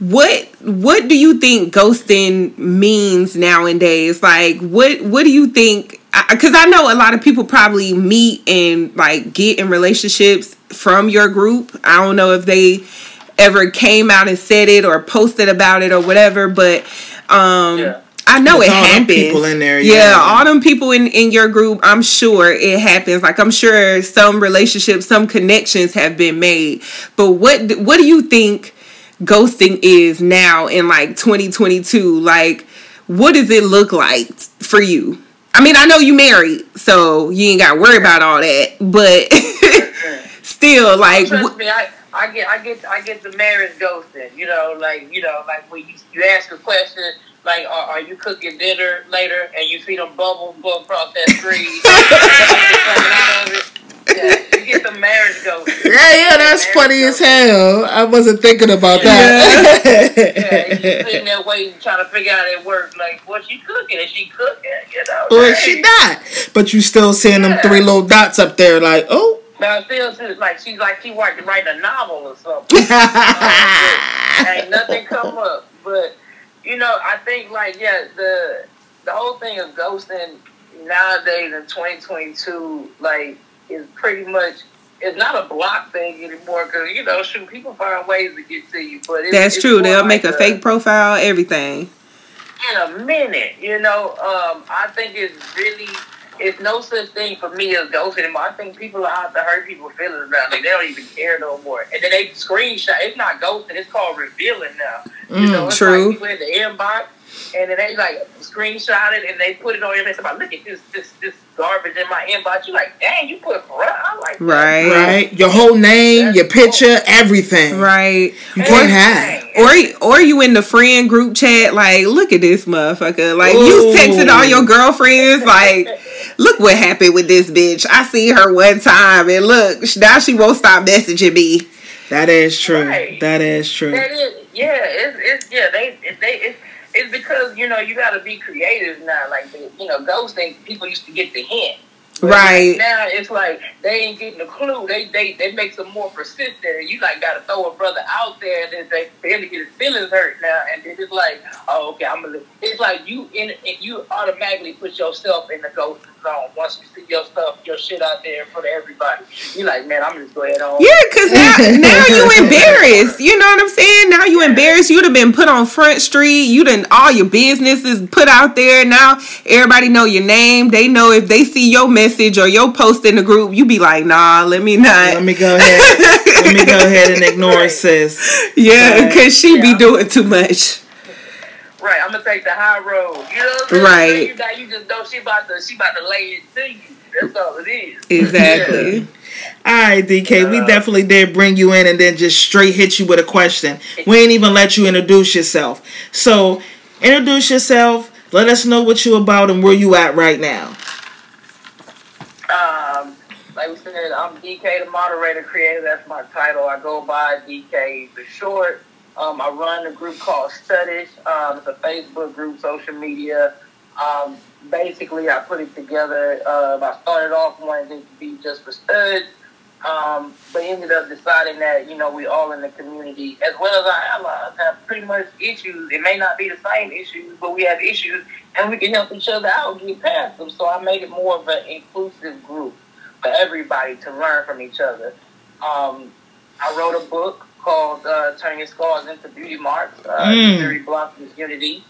What what do you think ghosting means nowadays? Like what what do you think because I know a lot of people probably meet and like get in relationships from your group. I don't know if they ever came out and said it or posted about it or whatever, but um
Yeah.
I know
With
it
all them
happens.
people in there,
yeah,
yeah.
all them people in in your group. I'm sure it happens. Like I'm sure some relationships, some connections have been made. But what what do you think ghosting is now in like 2022? Like, what does it look like for you? I mean, I know you married, so you ain't got to worry about all that. But still, like,
Trust me, I, I get, I get, I get the marriage ghosting. You know, like you know, like when you, you ask a question, like, are, are you cooking dinner later, and you see them bubbles go across that screen, coming out of it. Yeah, you get the marriage ghosting.
Yeah, yeah, that's
Marriage
funny as hell. I wasn't thinking about that.
Yeah,
that.
and you sitting there waiting, trying to figure out it work. Like, what she cooking? Is she cooking? You know?
or
Hey.
is she not? But you still seeing them three little dots up there, like, oh.
Now it feels like she's like she writing writing a novel or something. Oh, ain't nothing come up. But you know, I think like yeah, the the whole thing of ghosting nowadays in 2022 like is pretty much it's not a block thing anymore because you know shoot people find ways to get to you. But it's,
that's
it's
true. They'll
like
make a fake profile, everything.
in a minute. You know, um, I think it's really it's no such thing for me as ghosting anymore. I think people are out to hurt people's feelings now. Like they don't even care no more. And then they screenshot. It's not ghosting. It's called revealing now. You
Mm,
know, it's
true.
like people in the inbox. And then they like screenshot it and they put it on your face About look at this this this garbage in my inbox. You like, dang, you put front. I like that.
Right.
right? Your whole name, your picture, everything.
Right.
You can't hide.
Everything.
Or or you in the friend group chat like, look at this motherfucker. Like
Ooh.
you texted all your girlfriends like, look what happened with this bitch. I see her one time and look now she won't stop messaging me.
That is true.
Right.
That is true.
That is, yeah, it's, it's yeah, they, they, it's, it's because you know you got to be creative now. Like the, you know, ghosting people used to get the hint. But
Right.
now, it's like they ain't getting a clue. They they they make some more persistent, and you like got to throw a brother out there, and then they barely get his feelings hurt now, and then it's like, oh, okay, I'm gonna. It's like you in, it you automatically put yourself in the ghosting zone once you see your stuff, your shit out there in front of everybody. You like, man, I'm just go ahead on.
Yeah, cause now now you embarrassed. You know what I'm saying? Now you embarrassed. You'd have been put on Front Street. You done all your business is put out there. Now everybody know your name. They know if they see your message or your post in the group, you be like, nah, let me not.
Let me go ahead. Let me go ahead and ignore it, sis.
yeah, cause she be doing too much.
Right, I'm gonna take the high road. You know what I'm saying?
Right.
You, you just know she about to she about to lay it to you. That's all it is.
Exactly.
All right, DK, we
Uh,
definitely did bring you in and then just straight hit you with a question. We ain't even let you introduce yourself. So, introduce yourself. Let us know what you about and where you at right now.
Um, like we said, I'm DK, the moderator creator. That's my title. I go by DK the short. Um, I run a group called Studish. Um, it's a Facebook group, social media. Um, basically, I put it together. Uh, I started off wanting it to be just for studs, um, but ended up deciding that you know we all in the community, as well as our allies, have pretty much issues. It may not be the same issues, but we have issues, and we can help each other out, get past them. So I made it more of an inclusive group for everybody to learn from each other. Um, I wrote a book called uh, "Turn Your Scars into Beauty Marks." Uh,
Mm.
Blossoms Unity.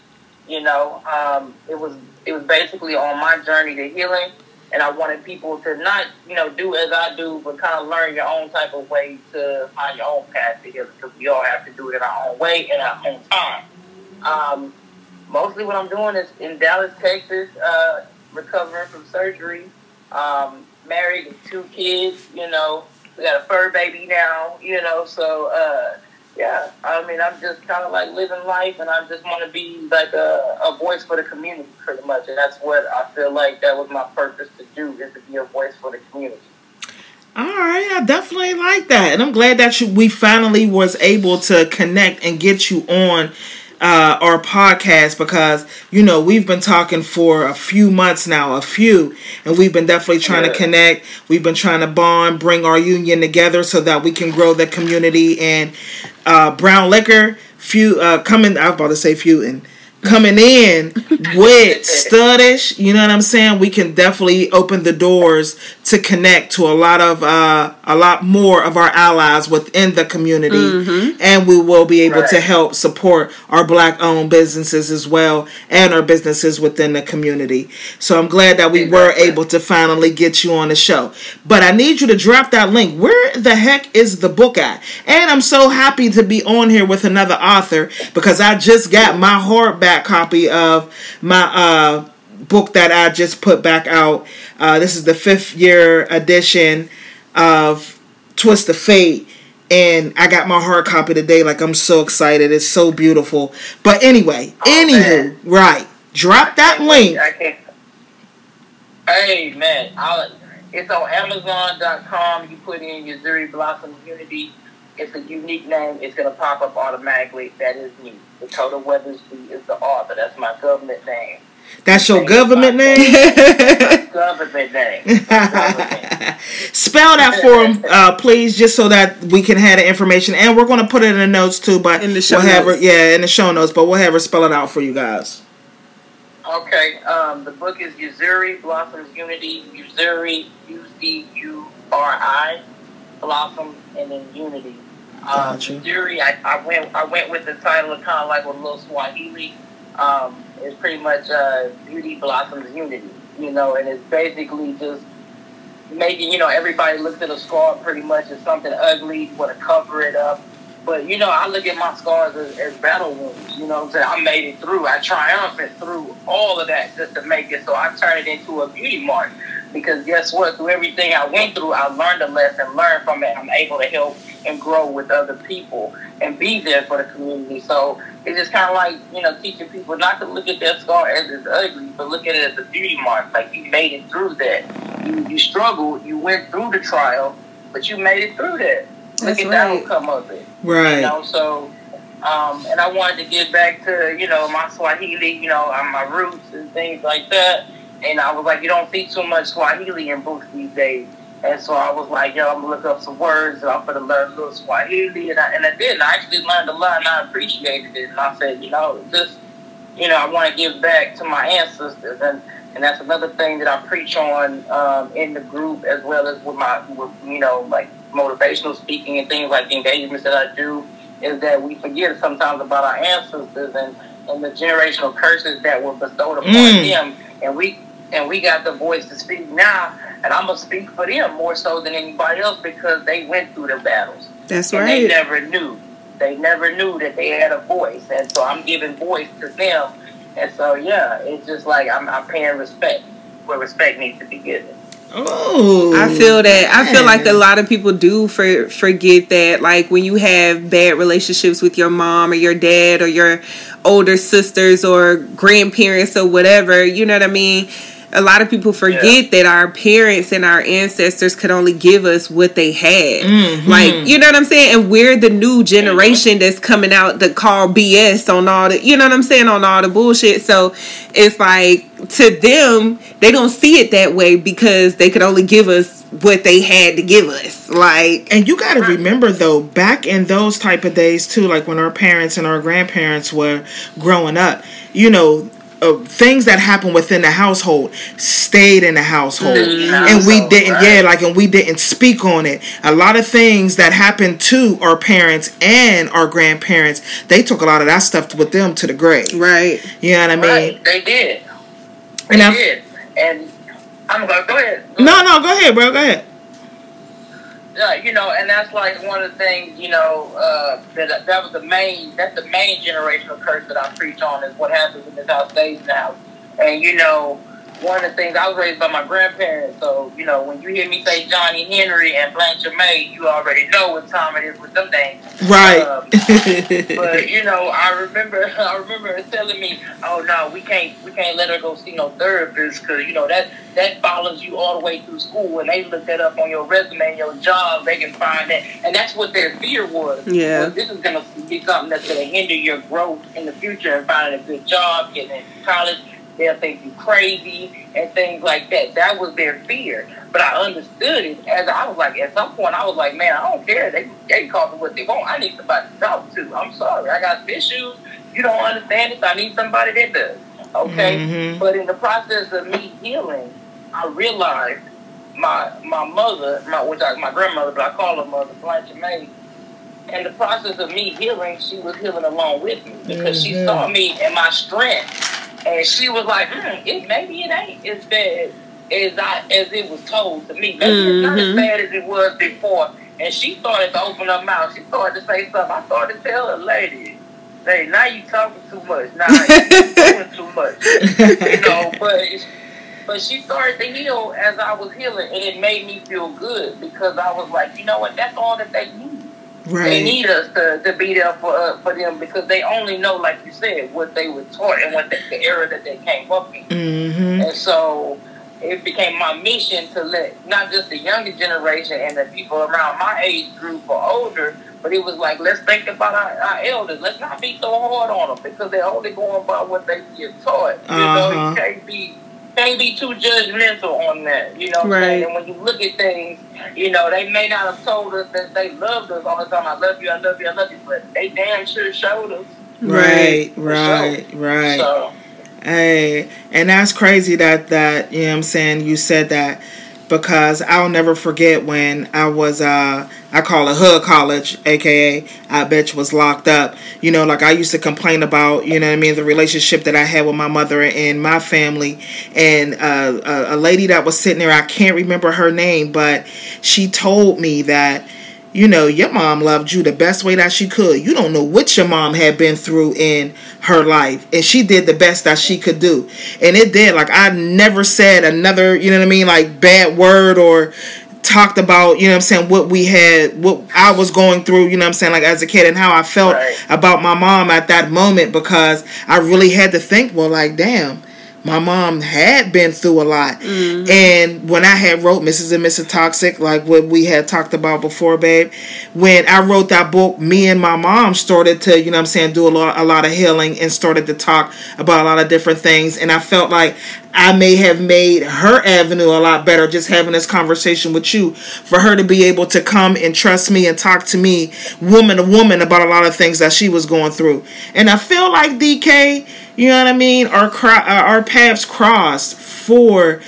You know, um, it was it was basically on my journey to healing, and I wanted people to not you know do as I do, but kind of learn your own type of way to find your own path to healing because we all have to do it in our own way in our own time. Um, mostly, what I'm doing is in Dallas, Texas, uh, recovering from surgery. Um, married with two kids, you know, we got a fur baby now, you know, so uh yeah, I mean I'm just kinda like living life and I just wanna be like a, a voice for the community pretty much and that's what I feel like that was my purpose to do is to be a voice for the community.
All right, I definitely like that, and I'm glad that you, we finally was able to connect and get you on uh, our podcast because you know we've been talking for a few months now, a few, and we've been definitely trying to connect. We've been trying to bond, bring our union together so that we can grow the community. And uh, BrownLiqHer, few uh, coming. I was about to say few and coming in with Studish, you know what I'm saying? We can definitely open the doors to connect to a lot of uh, a lot more of our allies within the community, and we will be able to help support our black-owned businesses as well and our businesses within the community. So I'm glad that we were able to finally get you on the show. But I need you to drop that link. Where the heck is the book at? And I'm so happy to be on here with another author because I just got my hardback copy of my uh, book that I just put back out. Uh, this is the fifth year edition of Twist of Fate. And I got my hard copy today. Like I'm so excited. It's so beautiful. But anyway,
Oh,
anywho,
man.
right. Drop that link.
wait. I can't. Hey man, I'll, it's on Amazon.com. You put in Uzuri Blossom Unity. It's a unique name. It's gonna pop up automatically. That is me. Dakota Weathersby is the author. That's my government name.
That's your government name?
Government name. Government.
Spell that for him, uh, please, just so that we can have the information. And we're going to put it in the notes too, but
In the show
we'll have her, yeah, in the show notes, but we'll have her spell it out for you guys.
Okay, um, the book is Uzuri Blossoms Unity. Uzuri, U Z U R I, Blossoms, and then Unity. Um,
Gotcha.
Uzuri, I, I went I went with the title of kind of like a little Swahili. Um, it's pretty much uh, Beauty Blossoms Unity, you know, and it's basically just making you know everybody looks at a scar pretty much as something ugly, want to cover it up. But you know, I look at my scars as, as battle wounds. You know I'm saying? I made it through. I triumphed through all of that just to make it. So I turned it into a beauty mark. Because guess what? Through everything I went through, I learned a lesson, learned from it. I'm able to help and grow with other people and be there for the community. So it's just kind of like, you know, teaching people not to look at their scar as it's ugly, but look at it as a beauty mark. Like you made it through that. You, you struggled, you went through the trial, but you made it through that. Look
That's
at
right.
the outcome of it.
Right.
You know, so um, and I wanted to get back to you know my Swahili, you know, uh, my roots and things like that. And I was like, you don't see too much Swahili in books these days. And so I was like, yo, I'm gonna look up some words and I'm gonna learn a little Swahili. And I, and I did. And I actually learned a lot and I appreciated it. And I said, you know, just, you know, I want to give back to my ancestors. And, and that's another thing that I preach on um, in the group as well as with my, with, you know, like motivational speaking and things like engagements that I do is that we forget sometimes about our ancestors and, and the generational curses that were bestowed upon
Mm.
them. And we and we got the voice to speak now. And I'm gonna speak for them more so than anybody else because they went through the battles
That's
right. they never knew. They never knew that they had a voice, and so I'm giving voice to them. And so yeah, it's just like I'm, I'm paying respect where respect needs to be given.
Oh,
I feel that. I feel like a lot of people do for, forget that. Like when you have bad relationships with your mom or your dad or your older sisters or grandparents or whatever, you know what I mean? A lot of people forget yeah. that our parents and our ancestors could only give us what they had. Mm-hmm. Like, you know what I'm saying? And we're the new generation that's coming out to call BS on all the, you know what I'm saying, on all the bullshit. So it's like to them, they don't see it that way because they could only give us what they had to give us. Like,
and you got to remember though, back in those type of days too, like when our parents and our grandparents were growing up, you know, uh, things that happened within the household stayed in the household. Mm-hmm. and we didn't right. yeah like and we didn't speak on it. A lot of things that happened to our parents and our grandparents they took a lot of that stuff with them to the grave.
Right.
You know what i mean?
Right. they did. They and did. And i'm gonna go ahead.
Go no no go ahead bro. Go ahead
yeah, you know, and that's like one of the things, you know, uh, that that was the main, that's the main generational curse that I preach on is what happens in this house stays house. And, you know, one of the things I was raised by my grandparents, so you know when you hear me say Johnny Henry and Blanche May, you already know what time it is with them names.
Right.
Um, but you know, I remember I remember telling me, "Oh no, we can't we can't let her go see no therapist because you know that that follows you all the way through school, and they look that up on your resume and your job. They can find that, and that's what their fear was.
Yeah.
Well, this is gonna be something that's gonna hinder your growth in the future and finding a good job, getting into college." They'll think you crazy and things like that. That was their fear. But I understood it as I was like, at some point, I was like, man, I don't care. They, they call me what they want. I need somebody to talk to. I'm sorry. I got issues. You don't understand this. I need somebody that does. Okay? Mm-hmm. But in the process of me healing, I realized my my mother, my which I, my grandmother, but I call her mother, Blanche May, in the process of me healing, she was healing along with me because mm-hmm. she saw me and my strength and she was like, mm, it, maybe it ain't as bad as I as it was told to me. Maybe mm-hmm. it's not as mm-hmm. bad as it was before. And she started to open her mouth. She started to say something. I started to tell her, lady, hey, now you talking too much. Now you doing too much. you know, but but she started to heal as I was healing, and it made me feel good because I was like, you know what, that's all that they need. Right. They need us to, to be there for uh, for them because they only know, like you said, what they were taught and what the, the era that they came up in. Mm-hmm. And so it became my mission to let not just the younger generation and the people around my age group or older, but it was like let's think about our, our elders. Let's not be so hard on them because they're only going by what they get taught. You uh-huh. know, you can't be can't be too judgmental on that. You know, what right. and when you look at things, you know, they may not have told us that they loved us all the time. I love you, I love you, I love you, but they damn sure showed us.
Right, right, sure. right. So, hey, and that's crazy that that you know what I'm saying you said that because I'll never forget when I was uh I call it hood college, aka I you was locked up. You know, like I used to complain about, you know what I mean, the relationship that I had with my mother and my family. And uh, a, a lady that was sitting there, I can't remember her name, but she told me that you know, your mom loved you the best way that she could. You don't know what your mom had been through in her life. And she did the best that she could do. And it did. Like, I never said another, you know what I mean, like bad word or talked about, you know what I'm saying, what we had, what I was going through, you know what I'm saying, like as a kid and how I felt right. about my mom at that moment because I really had to think, well, like, damn my mom had been through a lot. Mm-hmm. And when I had wrote Mrs. and Mrs. Toxic, like what we had talked about before, babe, when I wrote that book, me and my mom started to, you know I'm saying, do a lot, a lot of healing and started to talk about a lot of different things. And I felt like I may have made her avenue a lot better just having this conversation with you for her to be able to come and trust me and talk to me woman to woman about a lot of things that she was going through. And I feel like DK you know what I mean? Our cro- uh, our paths crossed for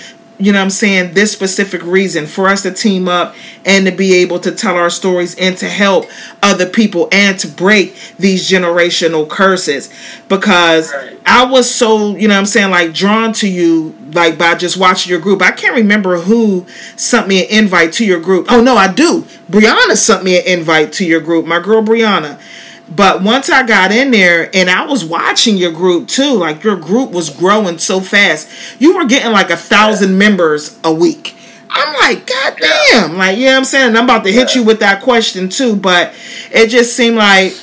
you know what I'm saying, this specific reason for us to team up and to be able to tell our stories and to help other people and to break these generational curses. Because right. I was so, you know what I'm saying, like drawn to you like by just watching your group. I can't remember who sent me an invite to your group. Oh no, I do. Brianna sent me an invite to your group. My girl Brianna. But once I got in there and I was watching your group too, like your group was growing so fast. You were getting like a thousand members a week. I'm like, God damn. Like, yeah, you know I'm saying? I'm about to hit you with that question too, but it just seemed like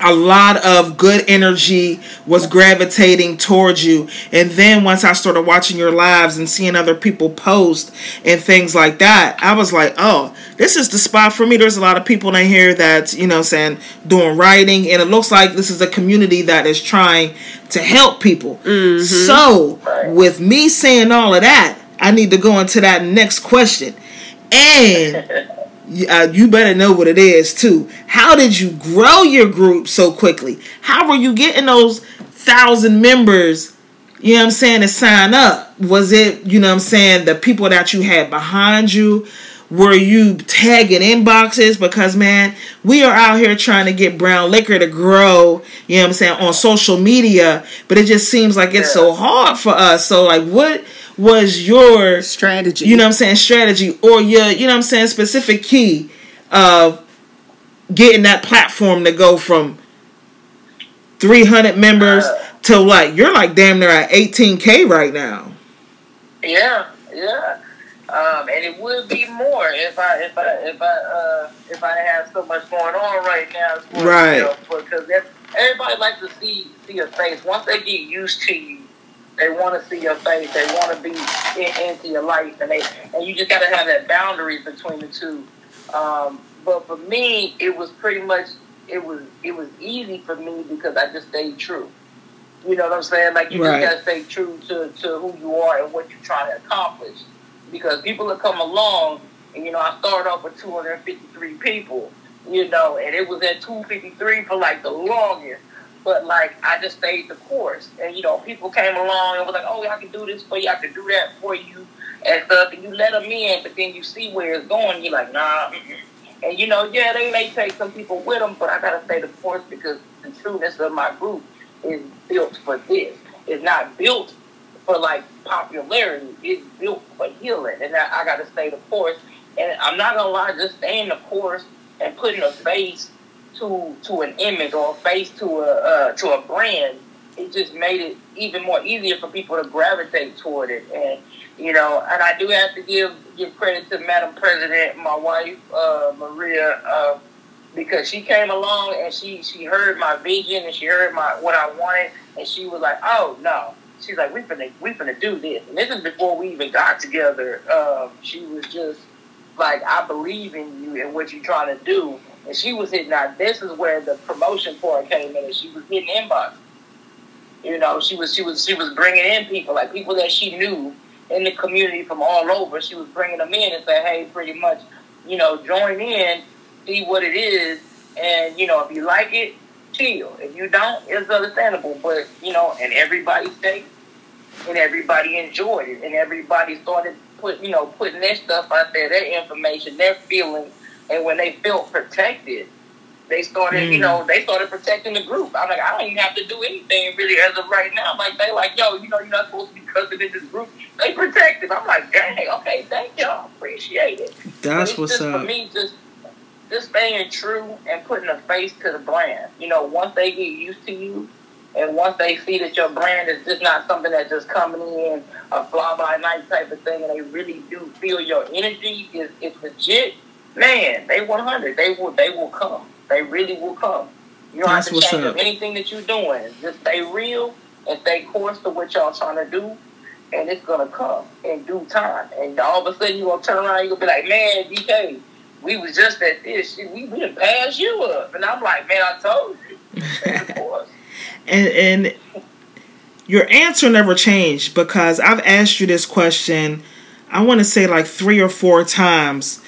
a lot of good energy was gravitating towards you. And then once I started watching your lives and seeing other people post and things like that, I was like, oh, this is the spot for me. There's a lot of people in here that, you know, saying doing writing, and it looks like this is a community that is trying to help people. Mm-hmm. So, with me saying all of that, I need to go into that next question. And uh, you better know what it is too. How did you grow your group so quickly? How were you getting those thousand members? You know what I'm saying to sign up. Was it you know what I'm saying the people that you had behind you? Were you tagging inboxes? Because man, we are out here trying to get BrownLiqHer to grow, you know what I'm saying, on social media, but it just seems like it's so hard for us. So like what was your
strategy.
You know what I'm saying? Strategy or your, you know what I'm saying, specific key of getting that platform to go from 300 members uh, to like you're like damn near at 18k right now.
Yeah, yeah. Um, and it would be more if I if I if I uh, if I have so much going on right now.
right.
because everybody likes to see see a face. Once they get used to you, they want to see your face. They want to be in, into your life, and they and you just got to have that boundaries between the two. Um, but for me, it was pretty much it was it was easy for me because I just stayed true. You know what I'm saying? Like you right. just gotta stay true to, to who you are and what you're trying to accomplish. Because people have come along, and you know I started off with 253 people, you know, and it was at 253 for like the longest. But like I just stayed the course, and you know people came along and was like, "Oh, I can do this for you. I can do that for you," and stuff. And you let them in, but then you see where it's going. You're like, "Nah." Mm-mm. And you know, yeah, they may take some people with them, but I gotta stay the course because the trueness of my group is built for this. It's not built for like popularity. It's built for healing, and I, I gotta stay the course. And I'm not gonna lie, just staying the course and putting a face to to an image or a face to a uh, to a brand, it just made it even more easier for people to gravitate toward it. And you know, and I do have to give give credit to Madam President, my wife uh, Maria, uh, because she came along and she she heard my vision and she heard my what I wanted, and she was like, "Oh no." She's like, we finna, we finna do this. And this is before we even got together. Um, she was just like, I believe in you and what you're trying to do and she was hitting out. This is where the promotion for part came in, and she was hitting inbox. You know, she was she was she was bringing in people like people that she knew in the community from all over. She was bringing them in and say, hey, pretty much, you know, join in, see what it is, and you know, if you like it, chill. If you don't, it's understandable. But you know, and everybody stayed, and everybody enjoyed it, and everybody started put you know putting their stuff out there, their information, their feelings and when they felt protected, they started, mm. you know, they started protecting the group. I'm like, I don't even have to do anything really as of right now. Like they like, yo, you know, you're not supposed to be cussing in this group. They protected. I'm like, dang, okay, thank y'all, appreciate it.
That's what's
just,
up.
For me, just just staying true and putting a face to the brand. You know, once they get used to you, and once they see that your brand is just not something that's just coming in a fly by night type of thing, and they really do feel your energy is it's legit man, they 100. They will. They will come. They really will come. You don't That's have to change up. anything that you're doing. Just stay real and stay course to what y'all trying to do, and it's gonna come in due time. And all of a sudden, you gonna turn around, you gonna be like, man, DK, we was just at this. We we didn't pass you up, and I'm like, man, I told you.
and and your answer never changed because I've asked you this question. I want to say like three or four times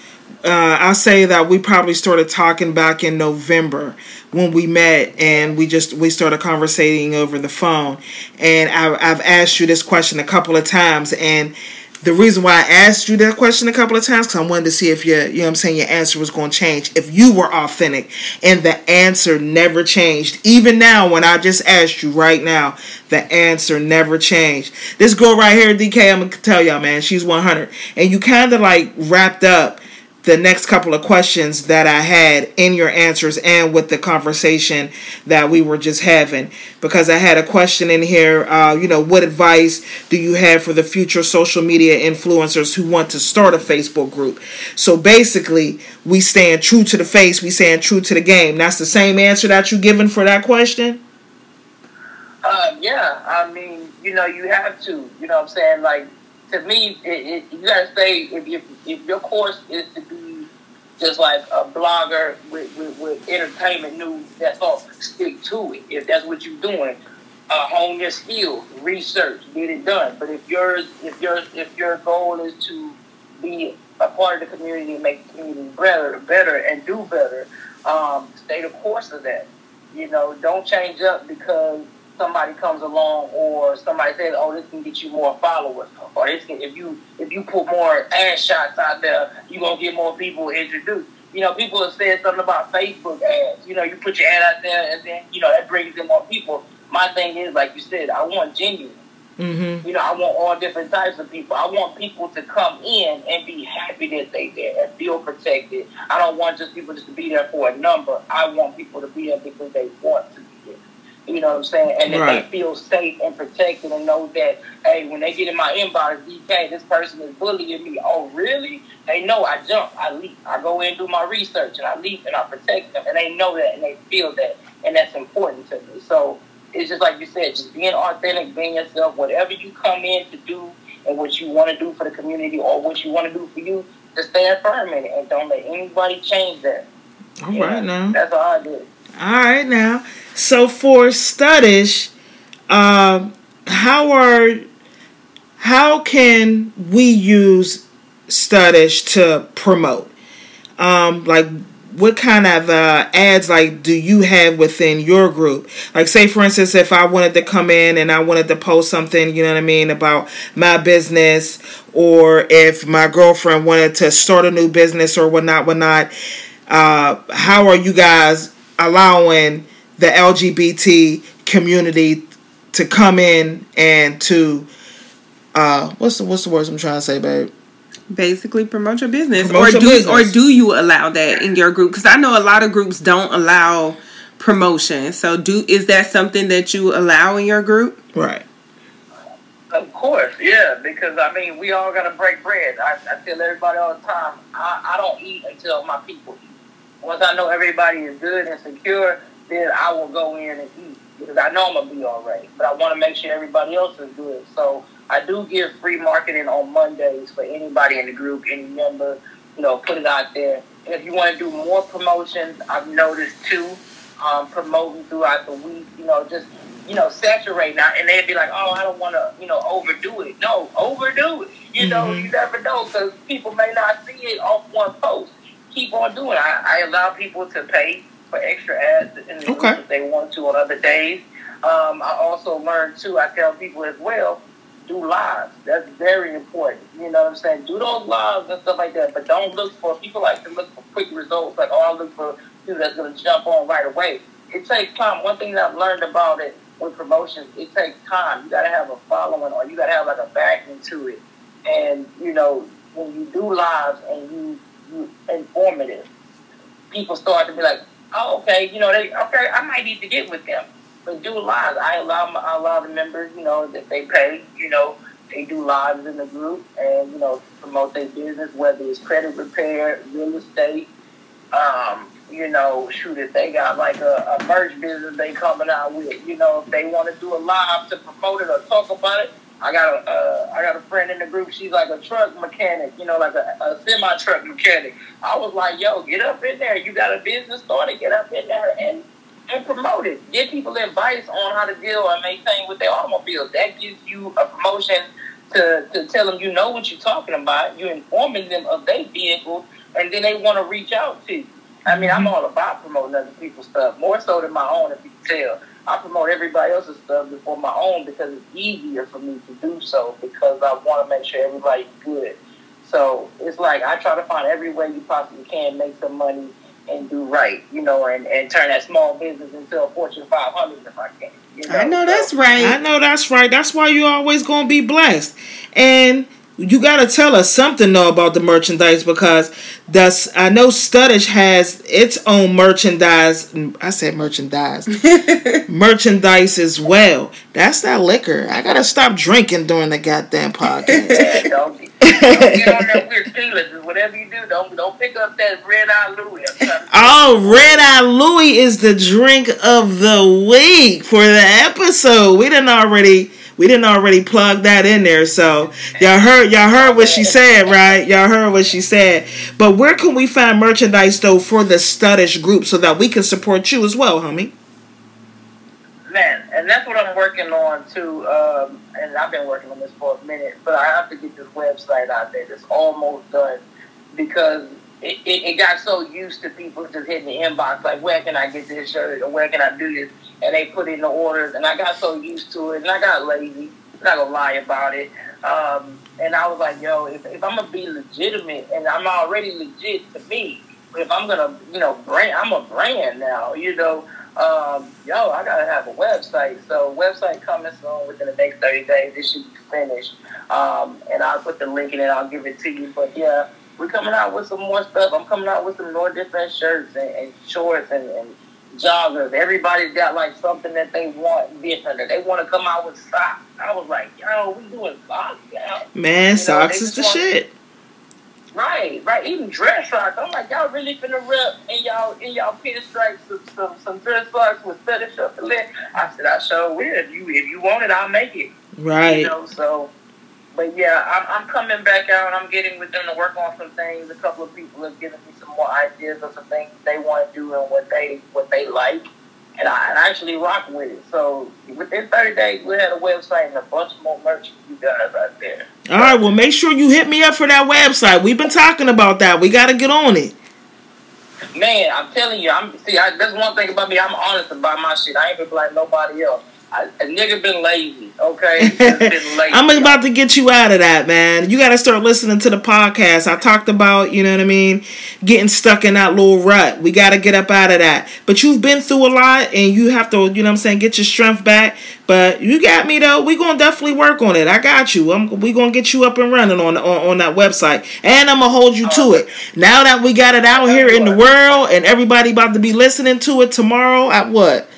uh, I say that we probably started talking back in November when we met and we just we started conversating over the phone. And I, I've asked you this question a couple of times and the reason why I asked you that question a couple of times because I wanted to see if your you know I'm saying your answer was going to change. If you were authentic and the answer never changed even now when I just asked you right now the answer never changed. This girl right here DK I'm gonna tell y'all man she's 100 and you kind of like wrapped up the next couple of questions that I had in your answers and with the conversation that we were just having. Because I had a question in here, uh, you know, what advice do you have for the future social media influencers who want to start a Facebook group? So basically, we stand true to the face, we stand true to the game. That's the same answer that you given for that question?
Uh, yeah, I mean, you know, you have to, you know what I'm saying? Like, to me, it, it, you gotta say if, if if your course is to be just like a blogger with, with, with entertainment news, that's all. Stick to it. If that's what you're doing, uh, hone your skills, research, get it done. But if yours, if your if your goal is to be a part of the community and make the community better, better and do better, um, stay the course of that. You know, don't change up because somebody comes along or somebody says, "Oh, this can get you more followers," or this can if you if you put more ad shots out there, you are gonna get more people introduced. You know, people have said something about Facebook ads. You know, you put your ad out there, and then you know that brings in more people. My thing is, like you said, I want genuine. Mm-hmm. You know, I want all different types of people. I want people to come in and be happy that they there and feel protected. I don't want just people just to be there for a number. I want people to be there because they want to you know what I'm saying? And that right. they feel safe and protected and know that, hey, when they get in my inbox, DK, this person is bullying me. Oh, really? They know I jump, I leap, I go in and do my research, and I leap and I protect them, and they know that and they feel that, and that's important to me. So it's just like you said, just being authentic, being yourself, whatever you come in to do and what you want to do for the community or what you want to do for you, just stay firm in it and don't let anybody change that.
All right now.
That's all I did.
All right now. So for Studish, um, how are how can we use Studish to promote? Um, like what kind of uh, ads like do you have within your group like say for instance if i wanted to come in and i wanted to post something you know what i mean about my business or if my girlfriend wanted to start a new business or whatnot whatnot uh, how are you guys allowing the LGBT community to come in and to uh what's the what's the words I'm trying to say, babe?
Basically, promote your business, promote or your do business. or do you allow that in your group? Because I know a lot of groups don't allow promotion. So, do is that something that you allow in your group?
Right.
Of course, yeah. Because I mean, we all got to break bread. I, I tell everybody all the time, I, I don't eat until my people eat. Once I know everybody is good and secure, then I will go in and eat because I know I'm gonna be all right. But I want to make sure everybody else is good. So I do give free marketing on Mondays for anybody in the group, any member. You know, put it out there. And if you want to do more promotions, I've noticed too, um, promoting throughout the week. You know, just you know, saturate now, and they'd be like, "Oh, I don't want to, you know, overdo it." No, overdo it. You mm-hmm. know, you never know because people may not see it off one post. Keep on doing. I, I allow people to pay for extra ads in the okay. if they want to on other days. Um, I also learned too. I tell people as well, do lives. That's very important. You know what I'm saying? Do those lives and stuff like that. But don't look for people like to look for quick results. Like oh, I look for people that's going to jump on right away. It takes time. One thing that I've learned about it with promotions, it takes time. You got to have a following, or you got to have like a backing to it. And you know, when you do lives and you you informative, people start to be like, oh, okay, you know, they okay, I might need to get with them. But do lives. I allow my, I allow the members, you know, that they pay, you know, they do lives in the group and you know promote their business, whether it's credit repair, real estate. Um, you know, shoot, if they got like a, a merch business they coming out with, you know, if they want to do a live to promote it or talk about it, I got a uh, I got a friend in the group. She's like a truck mechanic, you know, like a, a semi truck mechanic. I was like, yo, get up in there. You got a business started. Get up in there and and promote it. Give people advice on how to deal and maintain with their automobiles. That gives you a promotion to, to tell them you know what you're talking about. You're informing them of their vehicle, and then they want to reach out to you. I mean, I'm mm-hmm. all about promoting other people's stuff, more so than my own, if you can tell. I promote everybody else's stuff before my own because it's easier for me to do so because I want to make sure everybody's good. So it's like I try to find every way you possibly can make some money and do right, you know, and, and turn that small business into a Fortune 500 if I can. You know?
I know that's right. I know that's right. That's why you're always going to be blessed. And you gotta tell us something though about the merchandise because that's I know Studish has its own merchandise. I said merchandise, merchandise as well. That's that liquor. I gotta stop drinking during the goddamn podcast.
don't, don't get on that weird stealers. Whatever you do, don't don't pick up that red eye Louis.
Oh, red eye Louis is the drink of the week for the episode. We didn't already we didn't already plug that in there. So y'all heard y'all heard what she said, right? Y'all heard what she said. But where can we find merchandise though for the Studish group so that we can support you as well, homie?
Man, and that's what I'm working on too. Um, and I've been working on this for a minute, but I have to get this website out there. It's almost done because it, it, got so used to people just hitting the inbox like, where can I get this shirt or where can I do this? and they put in the orders, and I got so used to it, and I got lazy. I'm not gonna lie about it. Um, and I was like, yo, if, if I'm gonna be legitimate, and I'm already legit to me, if I'm gonna, you know, brand, I'm a brand now, you know. Um, yo, I gotta have a website. So website coming soon within the next 30 days. It should be finished. Um, and I'll put the link in it. I'll give it to you. But yeah, we're coming out with some more stuff. I'm coming out with some more different shirts and, and shorts and, and joggers. Everybody's got like something that they want different. That they want to come out with socks. I was like, yo, we doing socks now.
Man, you know, socks is the shit.
Right, right. Even dress socks. I'm like, y'all really finna rip in y'all in y'all pinstripes some, some some dress socks with fetish up the lip. I said, I sure will. If you if you want it, I'll make it.
Right.
You know, so but yeah, I'm, I'm coming back out. I'm getting with them to work on some things. A couple of people have given me some more ideas of some things they want to do and what they what they like, and I, and I actually rock with it. So within 30 days, we had a website and a bunch more merch for you guys out there.
All right, well, make sure you hit me up for that website. We've been talking about that. We got to get on it.
Man, I'm telling you, I'm see. I, that's one thing about me. I'm honest about my shit. I ain't been like nobody else. I, a nigga been lazy, okay? Been lazy.
I'm about to get you out of that, man. You got to start listening to the podcast. I talked about, you know what I mean, getting stuck in that little rut. We got to get up out of that. But you've been through a lot, and you have to, you know what I'm saying, get your strength back. But you got me though. We gonna definitely work on it. I got you. I'm, we gonna get you up and running on, on on that website, and I'm gonna hold you to it. Now that we got it out here in the world, and everybody about to be listening to it tomorrow at what?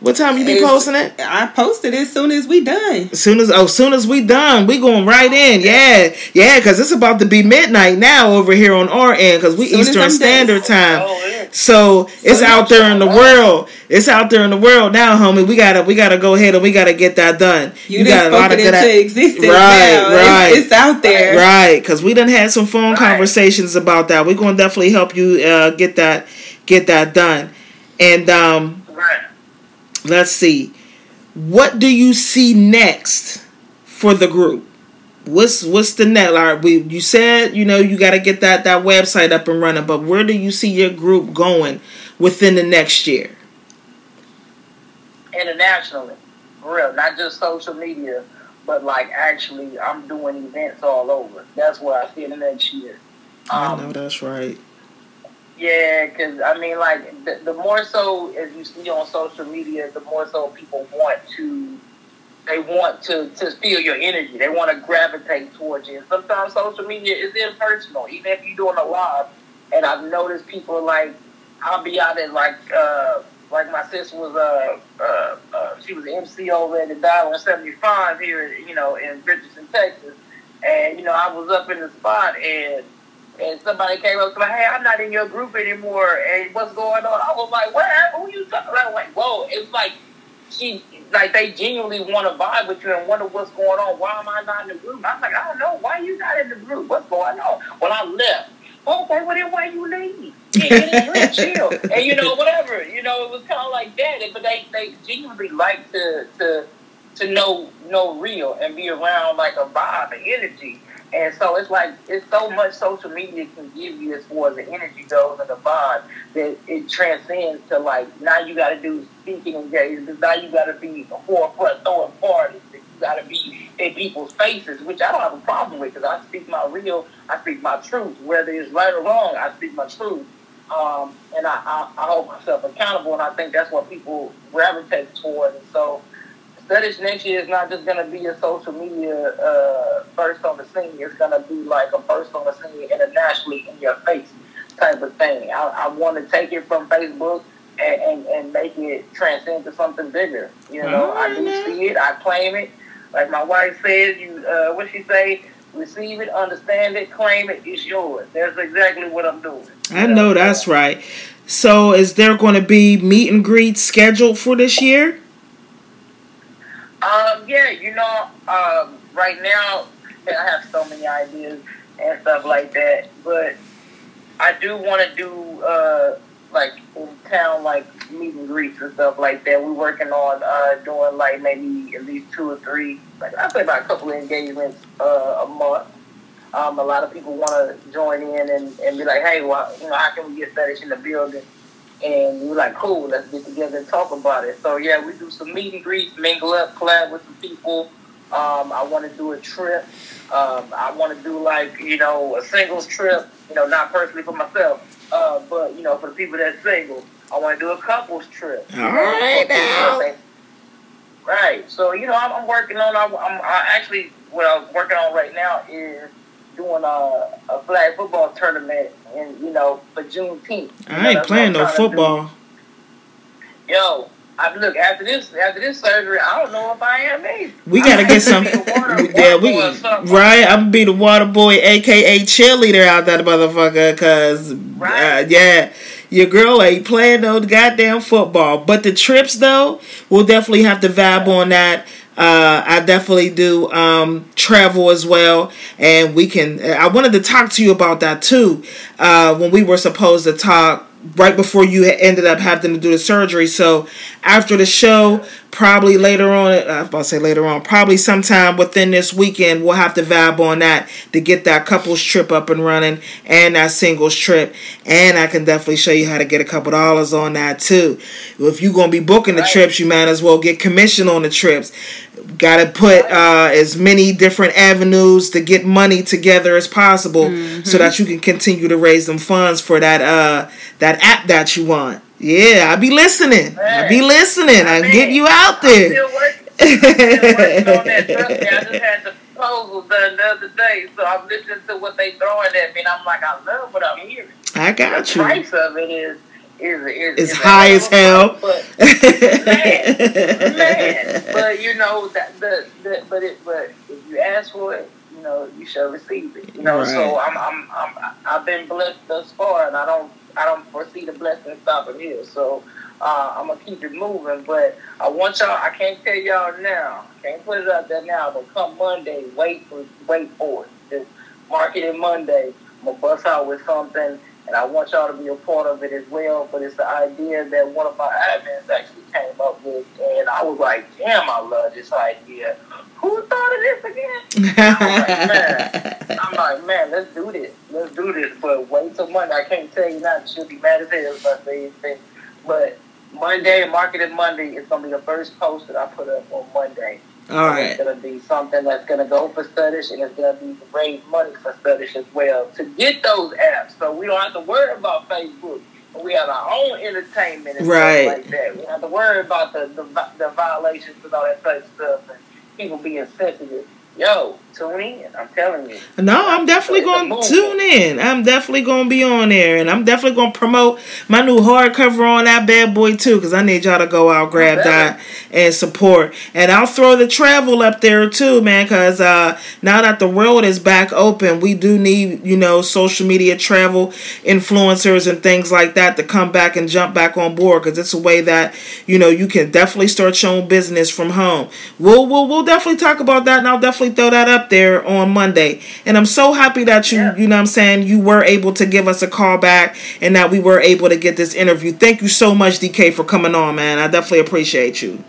What time you be it's, posting it?
I posted it as soon as we done.
As soon as oh, soon as we done, we going right in. Yeah, yeah, because it's about to be midnight now over here on our end because we Eastern Standard Time. Oh. So it's out there in the world. It's out there in the world now, homie. We gotta we gotta go ahead and we gotta get that done.
You, you got a lot of good into existence. Right, now. right. It's, it's, out there.
Right, because we done had some phone right. conversations about that. We're gonna definitely help you uh, get that get that done. And um, let's see. What do you see next for the group? What's what's the net? Like we you said, you know, you got to get that that website up and running, but where do you see your group going within the next year?
Internationally, for real, not just social media, but like actually, I'm doing events all over. That's where I see in the next year.
Um, I know that's right.
Yeah, because I mean, like the, the more so as you see on social media, the more so people want to, they want to to feel your energy. They want to gravitate towards you. And sometimes social media is impersonal, even if you're doing a live. And I've noticed people like I'll be out at like uh, like my sister was uh, uh, uh she was an MC over at the Dial 75 here, you know, in Richardson, Texas. And you know, I was up in the spot and and somebody came up to me, hey, I'm not in your group anymore, and what's going on? I was like, what happened? Who you talking about? Like, whoa, it's like she, like they genuinely want to vibe with you and wonder what's going on. Why am I not in the group? I'm like, I don't know. Why you not in the group? What's going on? Well, I left. Okay, well then why you leave? Chill, and you know whatever. You know it was kind of like that, but they they genuinely like to to to know know real and be around like a vibe and energy. And so it's like it's so much social media can give you as far as the energy goes and the vibe that it transcends to like now you got to do speaking engagements. Now you got to be a forefront throwing parties. You got to be in people's faces, which I don't have a problem with because I speak my real, I speak my truth. Whether it's right or wrong, I speak my truth. Um, and I, I, I hold myself accountable, and I think that's what people gravitate toward. And so Studish next year is not just going to be a social media uh, first on the scene. It's going to be like a first on the scene internationally in your face type of thing. I, I want to take it from Facebook and, and, and, make it transcend to something bigger. You know, I do see it. I claim it. Like my wife says, you uh, what she say? Receive it, understand it, claim it. It's yours. That's exactly what I'm doing.
I know that's right. So, is there going to be meet and greet scheduled for this year?
Um, yeah, you know, um, right now I have so many ideas and stuff like that, but I do want to do uh, like in town, like meet and greets and stuff like that. We're working on uh, doing like maybe at least two or three, like I say about a couple of engagements uh, a month. Um, a lot of people want to join in and, and be like, hey, well, you know, how can we get fetish in the building? And we're like, cool, let's get together and talk about it. So yeah, we do some meet and greets, mingle up, collab with some people. Um, I want to do a trip. Um, I want to do like you know a singles trip. You know, not personally for myself, uh, but you know for the people that's single. I want to do a couples trip.
All right now.
Right. So you know, I'm, I'm working on. I'm, I'm I actually what I'm working on right now is doing a, a flag football tournament, and you know for Juneteenth.
I ain't playing no football.
Yo, I look after this after this surgery. I don't know if I am either.
We gotta get some. yeah, we right. I'm gonna be the water boy, aka cheerleader out that motherfucker. Cause right. uh, yeah, your girl ain't playing no goddamn football. But the trips though, we'll definitely have to vibe on that. Uh, I definitely do um, travel as well, and we can. I wanted to talk to you about that too. Uh, when we were supposed to talk right before you ended up having to do the surgery. So after the show, probably later on, I was about to say later on, probably sometime within this weekend, we'll have to vibe on that to get that couples trip up and running and that singles trip. And I can definitely show you how to get a couple dollars on that too. If you're going to be booking the trips, you might as well get commission on the trips. Got to put uh, as many different avenues to get money together as possible mm-hmm. so that you can continue to raise them funds for that uh, that app that you want. Yeah, I be listening. I be listening. I, I get you out there. I'm still working,
I'm still working on that. Trust me, I just had the proposal done the other day, so I'm listening to what they throwing at me, and I'm like, I love what I'm hearing.
I got
the
you.
The price of it is is is,
it's is high as hell.
But man, man, but you know that the, the but it but if you ask for it, you know you shall receive it. You know, right. so I'm I'm I'm I've been blessed thus far, and I don't I don't foresee the blessing stopping here. So uh, I'm gonna keep it moving. But I want y'all. I can't tell y'all now. Can't put it out there now. But come Monday, wait for wait for it. It's marketing Monday. I'm gonna bust out with something, and I want y'all to be a part of it as well. But it's the idea that one of my admins actually came up with, and I was like, damn, I love this idea who thought of this again? I'm like, man, I'm like, man, let's do this. Let's do this. But wait till Monday. I can't tell you now. She'll be mad as hell if I say anything. But Monday, Marketing Monday, is going to be the first post that I put up on Monday.
All right.
It's going to be something that's going to go for Studish, and it's going to be to raise money for Studish as well to get those apps. So we don't have to worry about Facebook. We have our own entertainment and
right.
stuff like that. We don't have to worry about the, the, the violations and all that type of stuff. And, people being sensitive. Yo, tune in. I'm telling you.
No, I'm definitely going to tune in. I'm definitely going to be on there, and I'm definitely going to promote my new hardcover on that bad boy too, because I need y'all to go out grab that and support. And I'll throw the travel up there too, man, because uh, now that the world is back open, we do need you know social media travel influencers and things like that to come back and jump back on board, because it's a way that you know you can definitely start your own business from home. We'll we'll we'll definitely talk about that, and I'll definitely throw that up there on Monday. And I'm so happy that you, yeah. you know I'm saying, you were able to give us a call back and that we were able to get this interview. Thank you so much, DK, for coming on, man. I definitely appreciate you.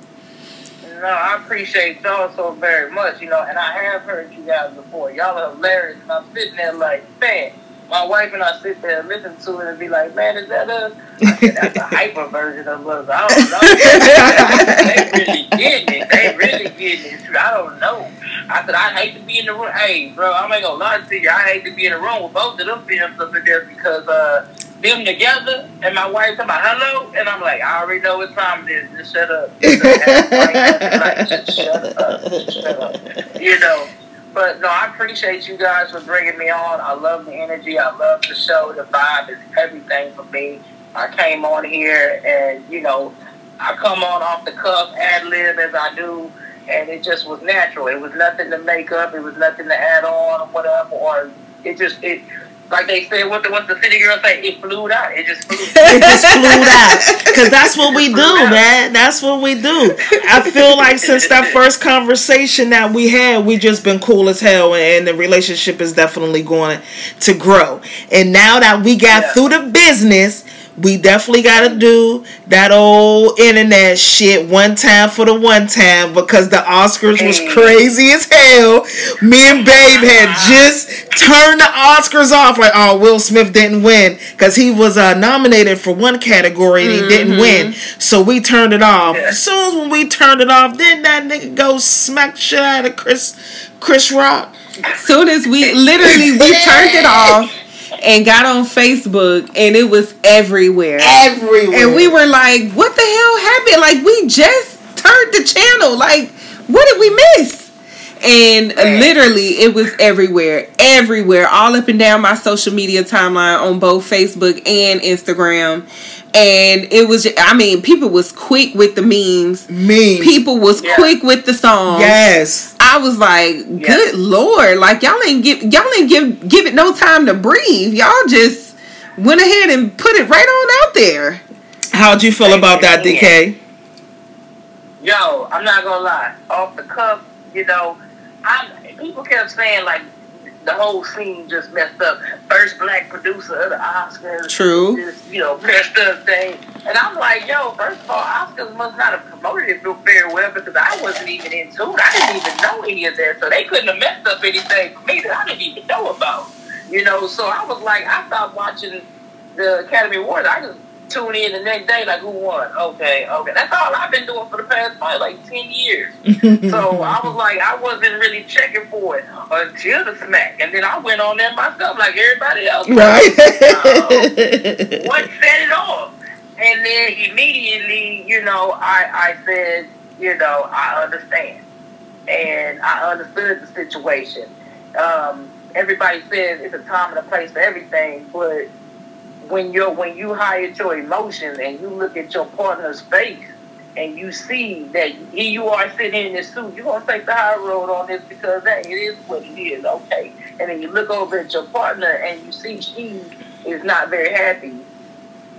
No, I appreciate y'all so very much, you know, and I have heard you guys before. Y'all are hilarious, and I'm sitting there like, man, my wife and I sit there and listen to it and be like, man, is that us? Said, That's a hyper version of us. I don't know. they really getting it. They really getting it. I don't know. I said, I hate to be in the room. Hey, bro, I'm ain't gonna lie to you. I hate to be in the room with both of them films up in there because, uh, them together, and my wife talking about hello, and I'm like, I already know what time it is. Just shut up. like, just shut up. Just shut up. You know. But no, I appreciate you guys for bringing me on. I love the energy. I love the show. The vibe is everything for me. I came on here, and you know, I come on off the cuff, ad lib as I do, and it just was natural. It was nothing to make up. It was nothing to add on or whatever. Or it just it like they said, what the what the city girl say? It flew out. It just flew. it just flew
out. Because that's what we do, man. That's what we do. I feel like since that first conversation that we had, we just been cool as hell, and the relationship is definitely going to grow. And now that we got yeah. through the business we definitely got to do that old internet shit one time for the one time because the Oscars was crazy as hell. Me and Babe had just turned the Oscars off like, oh, Will Smith didn't win because he was uh, nominated for one category and he mm-hmm. didn't win. So we turned it off. As soon as when we turned it off, then that nigga go smack shit out of Chris Chris Rock.
Soon as we literally we turned it off and got on Facebook and it was everywhere.
Everywhere.
And we were like, what the hell happened? Like we just turned the channel. Like, what did we miss? And literally, it was everywhere, everywhere, all up and down my social media timeline on both Facebook and Instagram and it was i mean people was quick with the memes.
Memes.
People was yeah. quick with the songs.
Yes.
I was like good lord. Like y'all ain't give y'all ain't give give it no time to breathe. Y'all just went ahead and put it right on out there.
How'd you feel about that dk
yo i'm not gonna lie. Off the cuff you know i people kept saying like the whole scene just messed up. First black producer of the Oscars.
True.
Just, you know, messed up thing. And I'm like, yo, first of all, Oscars must not have promoted it very well because I wasn't even in tune. I didn't even know any of that. So they couldn't have messed up anything for me that I didn't even know about. You know, so I was like, I stopped watching the Academy Awards. I just tune in the next day, like, who won? Okay, okay. That's all I've been doing for the past probably like 10 years. so I was like, I wasn't really checking for it until the smack. And then I went on there myself, like everybody else.
Right.
uh, what set it off? And then immediately, you know, I, I said, you know, I understand. And I understood the situation. Um, everybody says it's a time and a place for everything, but when you when you hide your emotions and you look at your partner's face and you see that here you are sitting in this suit, you're gonna take the high road on this because that it is what it is, okay. And then you look over at your partner and you see she is not very happy.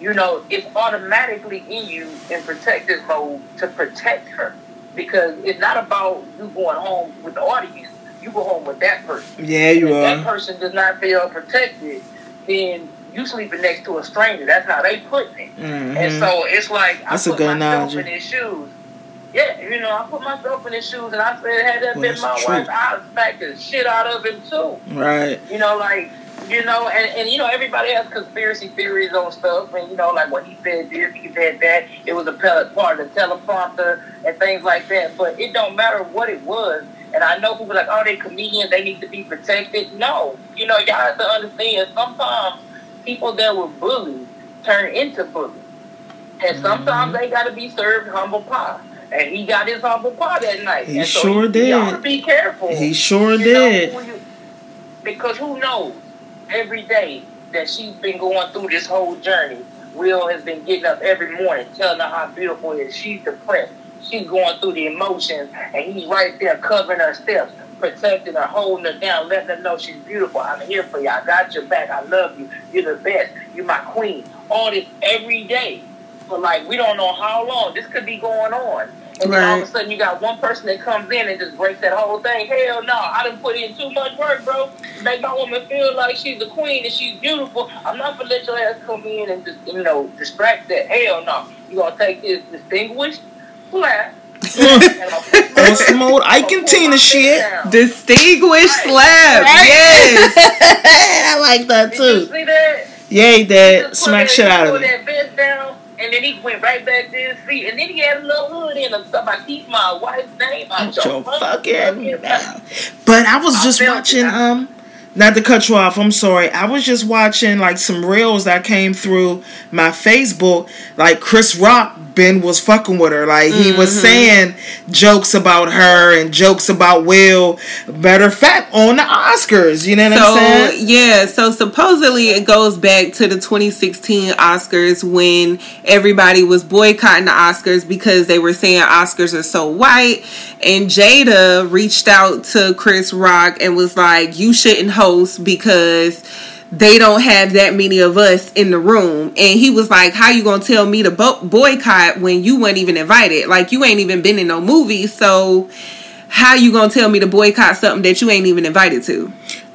You know, it's automatically in you in protective mode to protect her. Because it's not about you going home with the audience, you go home with that person.
Yeah, you
and
are.
that person does not feel protected, then you sleeping next to a stranger. That's how they putting it. Mm-hmm. And so it's like
That's
I put
myself
analogy. in his shoes. Yeah, you know, I put myself in his shoes, and I said, had that well, been my wife, I'd smack the shit out of him too.
Right.
You know, like you know, and, and you know, everybody has conspiracy theories on stuff, and you know, like when he said this, he said that, it was a part of the teleprompter and things like that. But it don't matter what it was. And I know people like, oh, they comedians, they need to be protected. No, you know, y'all have to understand. Sometimes people that were bullied turn into bullies. And mm-hmm. sometimes they got to be served humble pie. And he got his humble pie that night.
He
and so
sure
he,
did.
Y'all be careful.
He sure did.
Know, because who knows? Every day that she's been going through this whole journey, Will has been getting up every morning telling her how beautiful it is. She's depressed. She's going through the emotions, and he's right there covering her steps protecting her, holding her down, letting her know she's beautiful. I'm here for you. I got your back. I love you. You're the best. You're my queen. All this every day. But like we don't know how long this could be going on. And right. then all of a sudden you got one person that comes in and just breaks that whole thing. Hell no, I didn't put in too much work, bro. Make my woman feel like she's a queen and she's beautiful. I'm not gonna let your ass come in and just you know distract that. Hell no. You gonna take this distinguished slap
on some old Ike and Tina shit.
Distinguished slap. Right. Yes.
I like that too.
Did you see that?
Yeah, he did. Smack shit out of
it. And then he went right back to his feet, and then he had a little hood in him. So I keep my wife's name out your,
fucking mouth. But I was just watching um not to cut you off, I'm sorry. I was just watching like some reels that came through my Facebook. Like Chris Rock, Ben was fucking with her. Like he mm-hmm. was saying jokes about her and jokes about Will. Better fact, on the Oscars. You know what so, I'm saying?
So yeah. So supposedly it goes back to the 2016 Oscars when everybody was boycotting the Oscars because they were saying Oscars are so white. And Jada reached out to Chris Rock and was like, "You shouldn't." Host because they don't have that many of us in the room. And he was like how you gonna tell me to bo- boycott when you weren't even invited? Like you ain't even been in no movie so how you gonna tell me to boycott something that you ain't even invited to?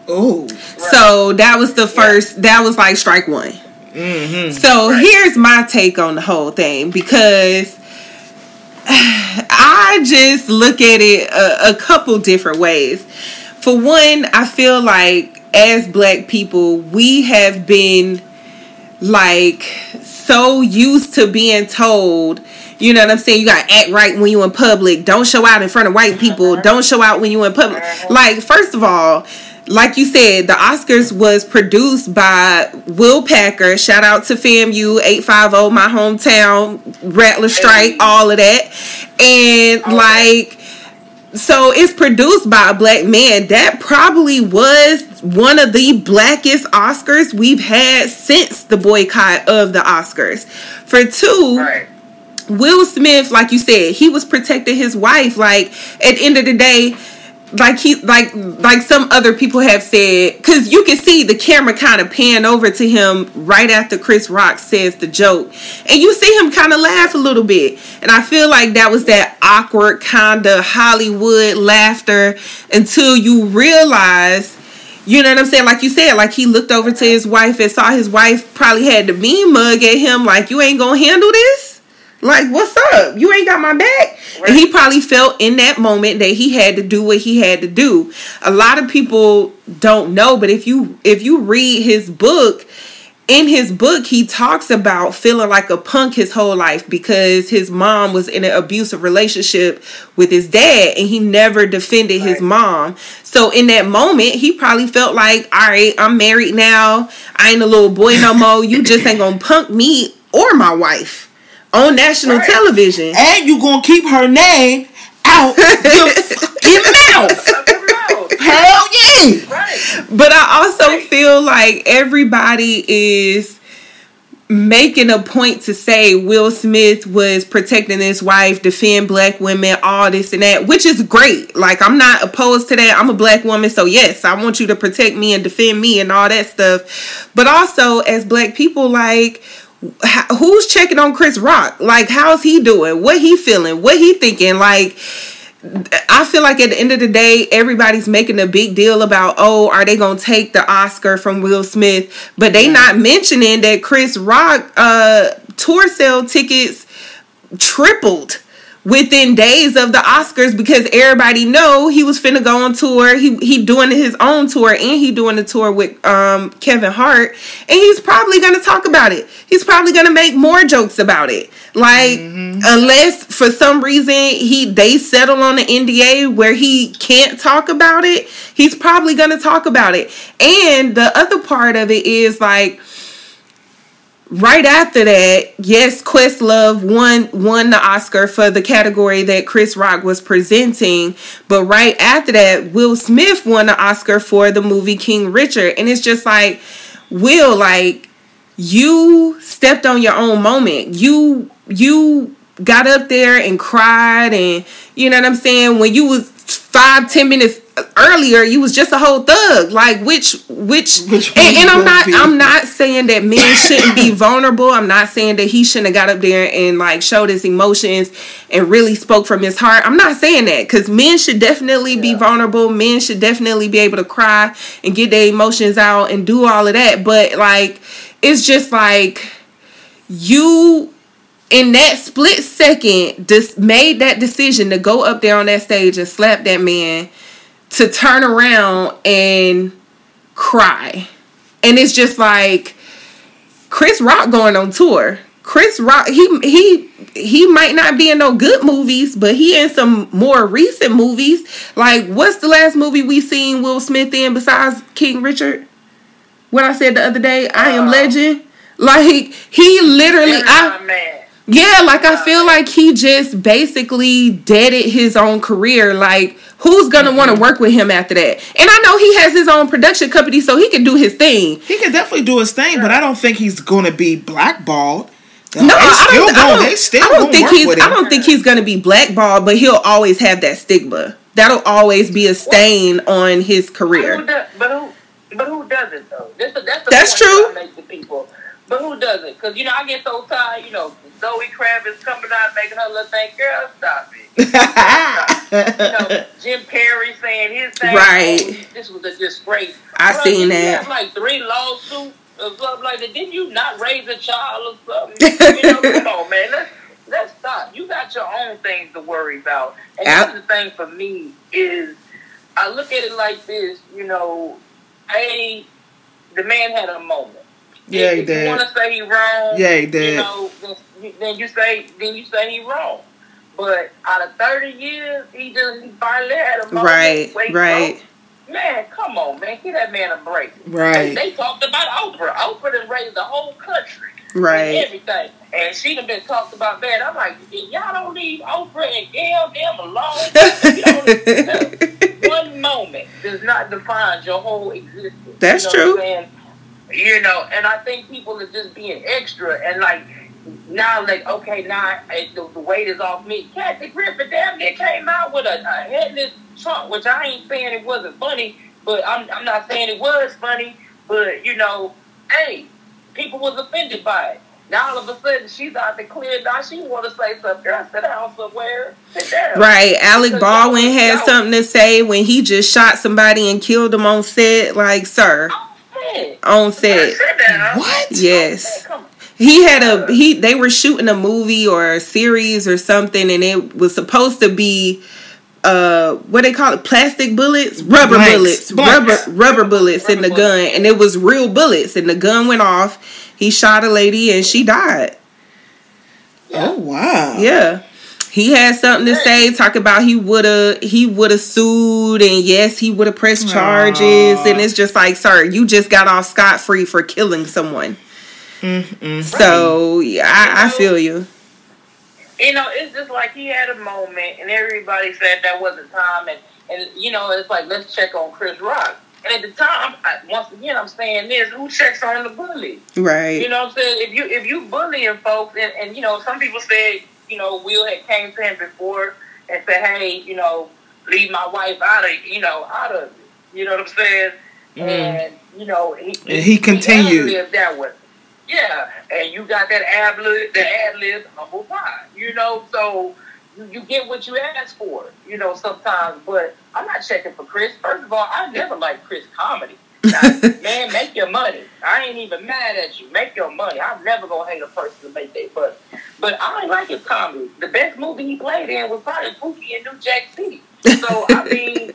Oh
so that was the first that was like strike one. Mm-hmm. so right. here's my take on the whole thing because i just look at it a, a couple different ways for one, I feel like as black people, we have been like so used to being told, you know what I'm saying? You gotta act right when you in public. Don't show out in front of white people. Uh-huh. Don't show out when you in public. Uh-huh. Like, first of all, like you said, the Oscars was produced by Will Packer. Shout out to FAMU 850, my hometown, Rattler Strike, all of that. And like so it's produced by a black man. That probably was one of the blackest Oscars we've had since the boycott of the Oscars. For two, right. Will Smith, like you said, he was protecting his wife. Like at the end of the day, like he like like some other people have said because you can see the camera kind of pan over to him right after chris rock says the joke and you see him kind of laugh a little bit and i feel like that was that awkward kind of hollywood laughter until you realize you know what I'm saying? Like you said, like he looked over to his wife and saw his wife probably had the mean mug at him, like, you ain't gonna handle this? Like, what's up? You ain't got my back. Right. And he probably felt in that moment that he had to do what he had to do. A lot of people don't know, but if you if you read his book, in his book he talks about feeling like a punk his whole life because his mom was in an abusive relationship with his dad and he never defended right. his mom so in that moment he probably felt like all right i'm married now i ain't a little boy no more you just ain't gonna punk me or my wife on national right. television.
And you gonna keep her name out your mouth. Hell yeah.
Right. But I also right. feel like everybody is making a point to say Will Smith was protecting his wife, defend black women, all this and that, which is great. Like I'm not opposed to that. I'm a black woman, so yes, I want you to protect me and defend me and all that stuff. But also as black people like who's checking on Chris Rock? Like, how's he doing? What he feeling? What he thinking? Like, I feel like at the end of the day, everybody's making a big deal about, oh, are they gonna take the Oscar from Will Smith? But they not mentioning that Chris Rock uh tour sale tickets tripled within days of the Oscars because everybody know he was finna go on tour. He he doing his own tour and he doing the tour with um Kevin Hart and he's probably gonna talk about it. He's probably gonna make more jokes about it. Like mm-hmm. unless for some reason he they settle on an NDA where he can't talk about it, he's probably gonna talk about it. And the other part of it is like right after that, yes, Questlove won won the Oscar for the category that Chris Rock was presenting. But right after that, Will Smith won the Oscar for the movie King Richard. And it's just like, Will, like, you stepped on your own moment. You you got up there and cried and you know what I'm saying? When you was five, ten minutes earlier you was just a whole thug. Like which which, which and, and i'm not be? i'm not saying that men shouldn't be vulnerable. I'm not saying that he shouldn't have got up there and like showed his emotions and really spoke from his heart. I'm not saying that because men should definitely yeah. be vulnerable. Men should definitely be able to cry and get their emotions out and do all of that. But like it's just like you in that split second just made that decision to go up there on that stage and slap that man to turn around and cry. And it's just like Chris Rock going on tour. Chris Rock, he he he might not be in no good movies, but he in some more recent movies. Like, what's the last movie we seen Will Smith in besides King Richard? What I said the other day, I Am
Uh,
Legend. Like he literally, I. yeah, like I feel like he just basically deaded his own career. Like, who's gonna want to mm-hmm. work with him after that? And I know he has his own production company, so he can do his thing.
He can definitely do his thing, but I don't think he's gonna be blackballed.
Uh, no,
they
I don't, I don't,
They still
I don't think
work
he's.
with
I don't think he's gonna be blackballed, but he'll always have that stigma. That'll always be a stain on his
But who,
career.
does, but who, but who doesn't though? That's the, that's the
That's
point
true.
That I make to people. But who doesn't? Because you know I get so tired. You know, Zoe Kravitz coming out making her little thing. Girl, stop it. you know, Jim Carrey saying his thing.
Right.
oh, this was a disgrace.
I seen that.
have like three lawsuits or something like that. Didn't you not raise a child or something? you know, come on, man. Let's let's stop. You got your own things to worry about. And
Out-
that's the thing for me is I look at it like this. You know, a the man had a moment.
Yeah,
if
did.
you want to say he wrong,
Yeah, he did.
You know, then, you say then you say he wrong. But out of thirty years, he just he finally had a moment.
Right, right.
Man, come on, man, give that man a break.
Right.
They, they talked about Oprah. Oprah done raised the whole country. And
Right.
everything. And she done been talked about bad. I'm like, y'all don't leave Oprah and Gayle them alone. One moment does not define your whole existence.
That's
you know
true.
What I'm saying? You know, and I think people are just being extra and like now, like okay, now eh, the, the weight is off me. Kathy Griffin damn near came out with a, a headless trunk, which I ain't saying it wasn't funny, but I'm I'm not saying it was funny, but you know, hey, people was offended by it. Now all of a sudden she's out the clear. Now she want to say something. Girl, sit down somewhere. Sit down.
Right. Alec Baldwin had something to say when he just shot somebody and killed them on set. Like, sir,
Hey,
on set.
sit down.
What?
Yes.
Come.
He had a he they were shooting a movie or a series or something and it was supposed to be uh what they call it plastic bullets rubber
Blanks.
bullets
Blanks.
rubber rubber bullets in the
Rubber
gun and it was real bullets and the gun went off he shot a lady and she died
Oh wow.
yeah he had something to say talk about he would have he would have sued and yes he would have pressed charges
Aw.
and it's just like sir you just got off scot-free for killing someone
Mm-mm.
so yeah I, I feel you
you know, it's just like he had a moment, and everybody said that wasn't time, and and you know, it's like let's check on Chris Rock. And at the time, I, once again, I'm saying this: who checks on the bully?
right
You know what I'm saying? If you if you bullying folks, and, and you know, some people said, you know, Will had came to him before and said, hey, you know, leave my wife out of, you know, out of it. You know what I'm saying? Mm. And you know, he
And he continued.
that way. Yeah, and you got that ad lib, the ad lib, humble pie. You know, so you, you get what you ask for. You know, sometimes, but I'm not checking for Chris. First of all, I never liked Chris comedy. Man, make your money. I ain't even mad at you. Make your money. I'm never gonna hate a person to make their money. But I ain't like his comedy. The best movie he played in was probably Pookie in New Jack City. So I mean,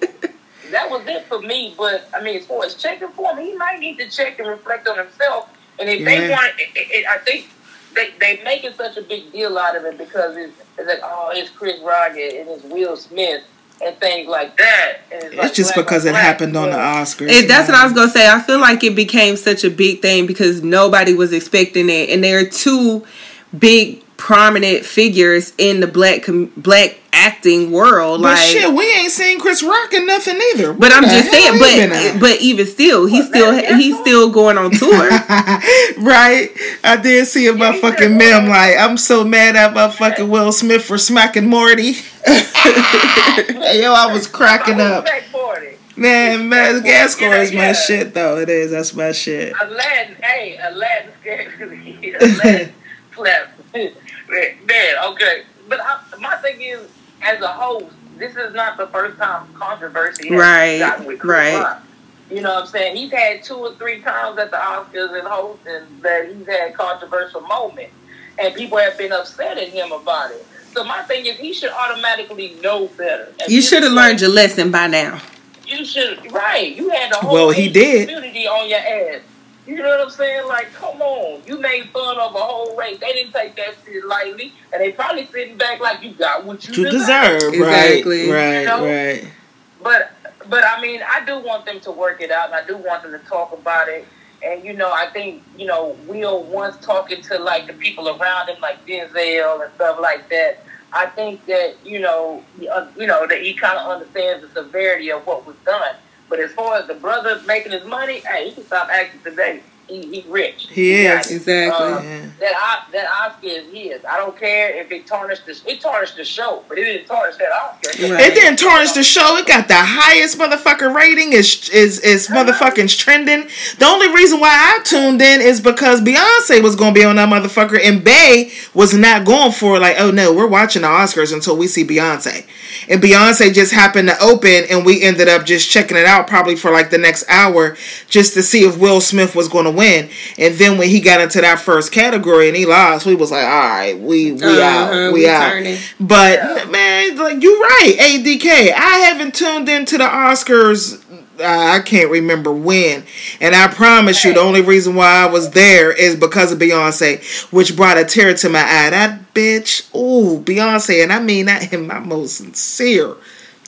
that was it for me. But I mean, as far as checking for him, he might need to check and reflect on himself. And if they want, it, it, it, I think they they making such a big deal out of it because it's, it's like, oh, it's Chris Rock and it's Will Smith and things like that. And it's, like
just
black
because
on
it
black,
happened on the
but-
Oscars.
It, that's what I was gonna say. I feel like it became such a big thing because nobody was expecting it, and there are two big prominent figures in the black com- black acting world.
But
like,
shit, we ain't seen Chris Rock in nothing either.
but I'm just saying.
he been at?
But but even still, he's
What,
still
Madagascar?
he's still going on tour.
right? I did see a
Yeah, he
motherfucking
said,
meme like, I'm so mad at motherfucking Will Smith for smacking Marty. hey, yo, I was cracking
I
up. Man, Madagascar
Yeah,
is my
yeah.
shit, though. It is. That's my shit.
Aladdin, hey, Aladdin scared Aladdin slept. Man, okay. But I, my thing is, as a host, this is not the first time controversy has
Right,
gotten with Chris
right.
Rock. You know what I'm saying? He's had two or three times at the Oscars and hosting that he's had controversial moments. And people have been upset at him about it. So my thing is, he should automatically know better. And
You should have learned your lesson by now.
you should right. You had the whole
Well, he did.
community on your ass. You know what I'm saying? Like, come on. You made fun of a whole race. They didn't take that shit lightly. And they probably sitting back like you got what you,
You
deserve.
deserve,
Exactly.
right? Right,
You know?
right.
But but I mean, I do want them to work it out, and I do want them to talk about it. And you know, I think you know, Will once talking to like the people around him, like Denzel and stuff like that. I think that you know, uh, you know that he kind of understands the severity of what was done. But as far as the brother making his money, hey, he can stop acting today. He, he rich.
He
got
is.
Exactly.
Uh,
Yeah.
that I, that Oscar is his. I don't care if it tarnished the it tarnished the show, but it didn't tarnish that Oscar.
Right.
It didn't tarnish the show. It got the highest motherfucking rating. Is is is motherfucking trending. The only reason why I tuned in is because Beyonce was gonna be on that motherfucker, and Bay was not going for it. Like, oh no, we're watching the Oscars until we see Beyonce. And Beyonce just happened to open, and we ended up just checking it out probably for like the next hour just to see if Will Smith was going to win. And then when he got into that first category and he lost, we was like, all right, we we
Uh-huh,
out, we,
we
out.
turning.
But man, like you're right, ADK. I haven't tuned into the Oscars. Uh, I can't remember when, and I promise you, the only reason why I was there is because of Beyonce, which brought a tear to my eye. That bitch, ooh, Beyonce, and I mean that in my most sincere.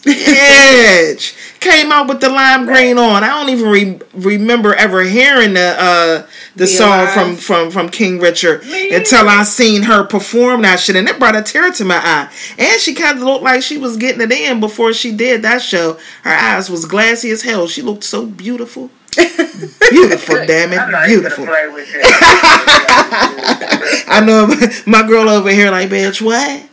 Edge came out with the lime green on. I don't even re- remember ever hearing the uh, the
Be
song
Alive.
from from from King Richard
Me
until I seen her perform that shit, and it brought a tear to my eye. And she kind of looked like she was getting it in before she did that show. Her eyes was glassy as hell. She looked so beautiful, beautiful, damn it, beautiful.
gonna play with you.
I know my girl over here like, bitch, what?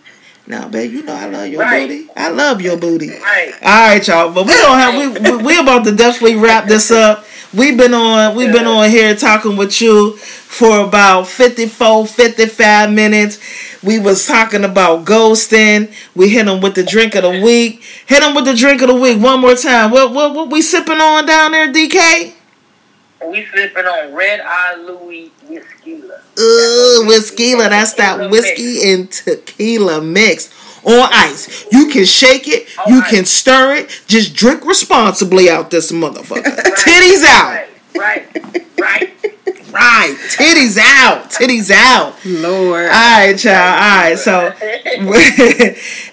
No, babe, you know I love your
Right.
booty. I love your booty.
Right.
All right, y'all. But we don't have we we, we about to definitely wrap this up. We've been on we've been on here talking with you for about 54 55 minutes. We was talking about ghosting. We hit them with the drink of the week. Hit them with the drink of the week one more time. What what what we sipping on down there, DK?
We sipping on Red Eye Louis Whiskey.
Ooh, whiskey. That's that whiskey and tequila mix on ice. You can shake it,
On
you
ice.
can stir it. Just drink responsibly out this motherfucker. Titties out.
Right, right, right.
Right. Titties out. Titties out.
Lord.
All right, y'all. All right. So,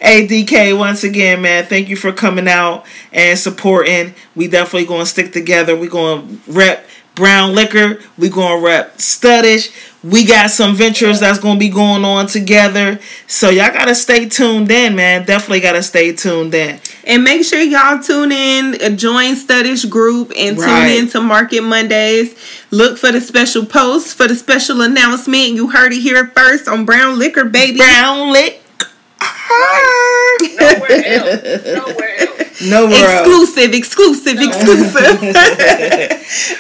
ADK, once again, man, thank you for coming out and supporting. We definitely going to stick together. we going to rep BrownLiqHer. we going to rep Studish. We got some ventures that's going to be going on together. So, y'all got to stay tuned in, man. Definitely got to stay tuned in.
And make sure y'all tune in, uh, join Studish Group, and tune
Right.
in to Market Mondays. Look for the special post for the special announcement. You heard it here first on BrownLiqHer, baby.
BrownLiqHer.
Nowhere else. Nowhere else.
Nowhere else.
Exclusive, exclusive, exclusive.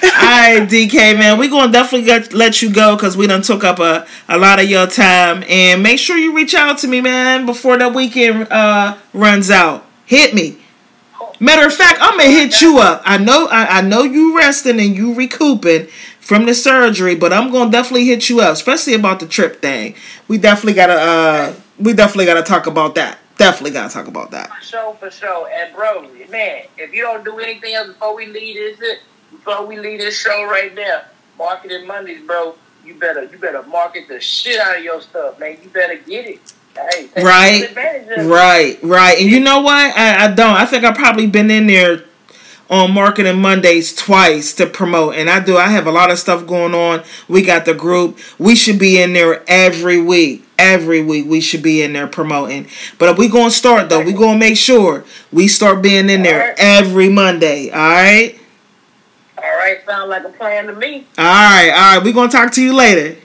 All right, DK, man, we gonna definitely get, let you go because we done took up a, a lot of your time. And make sure you reach out to me, man, before the weekend uh, runs out. Hit me. Matter of fact, I'm gonna hit you up. I know, I, I know you resting and you recouping from the surgery, but I'm gonna definitely hit you up, especially about the trip thing. We definitely gotta, uh, we definitely gotta talk about that. Definitely gotta talk about that.
For sure, for sure. And bro, man, if you don't do anything else before we leave this, before we leave this show right now, marketing Mondays, bro. You better, you better market the shit out of your stuff, man. You better get it. Hey,
Right.
advantage of it.
Right, right. And you know what? I, I don't. I think I've probably been in there on Marketing Mondays twice to promote. And I do. I have a lot of stuff going on. We got the group. We should be in there every week. Every week we should be in there promoting. But we going to start though. we going to make sure we start being in there every Monday. All right?
All right, sound like a plan to me.
All right. All right. We're going to talk to you later.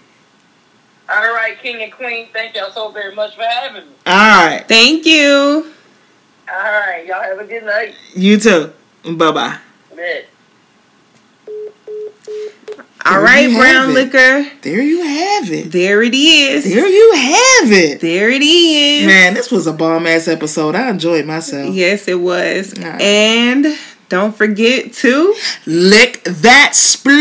All right, King and Queen, thank y'all so very much for having me.
All right.
Thank you.
All right, y'all have a good night.
You too. Bye-bye.
Yeah.
All
There
right, Brown
it.
Liquor.
There you have it.
There it is.
There you have it.
There it is.
Man, this was a bomb ass episode. I enjoyed myself.
Yes, it was.
Alright.
And don't forget to
Lick that split.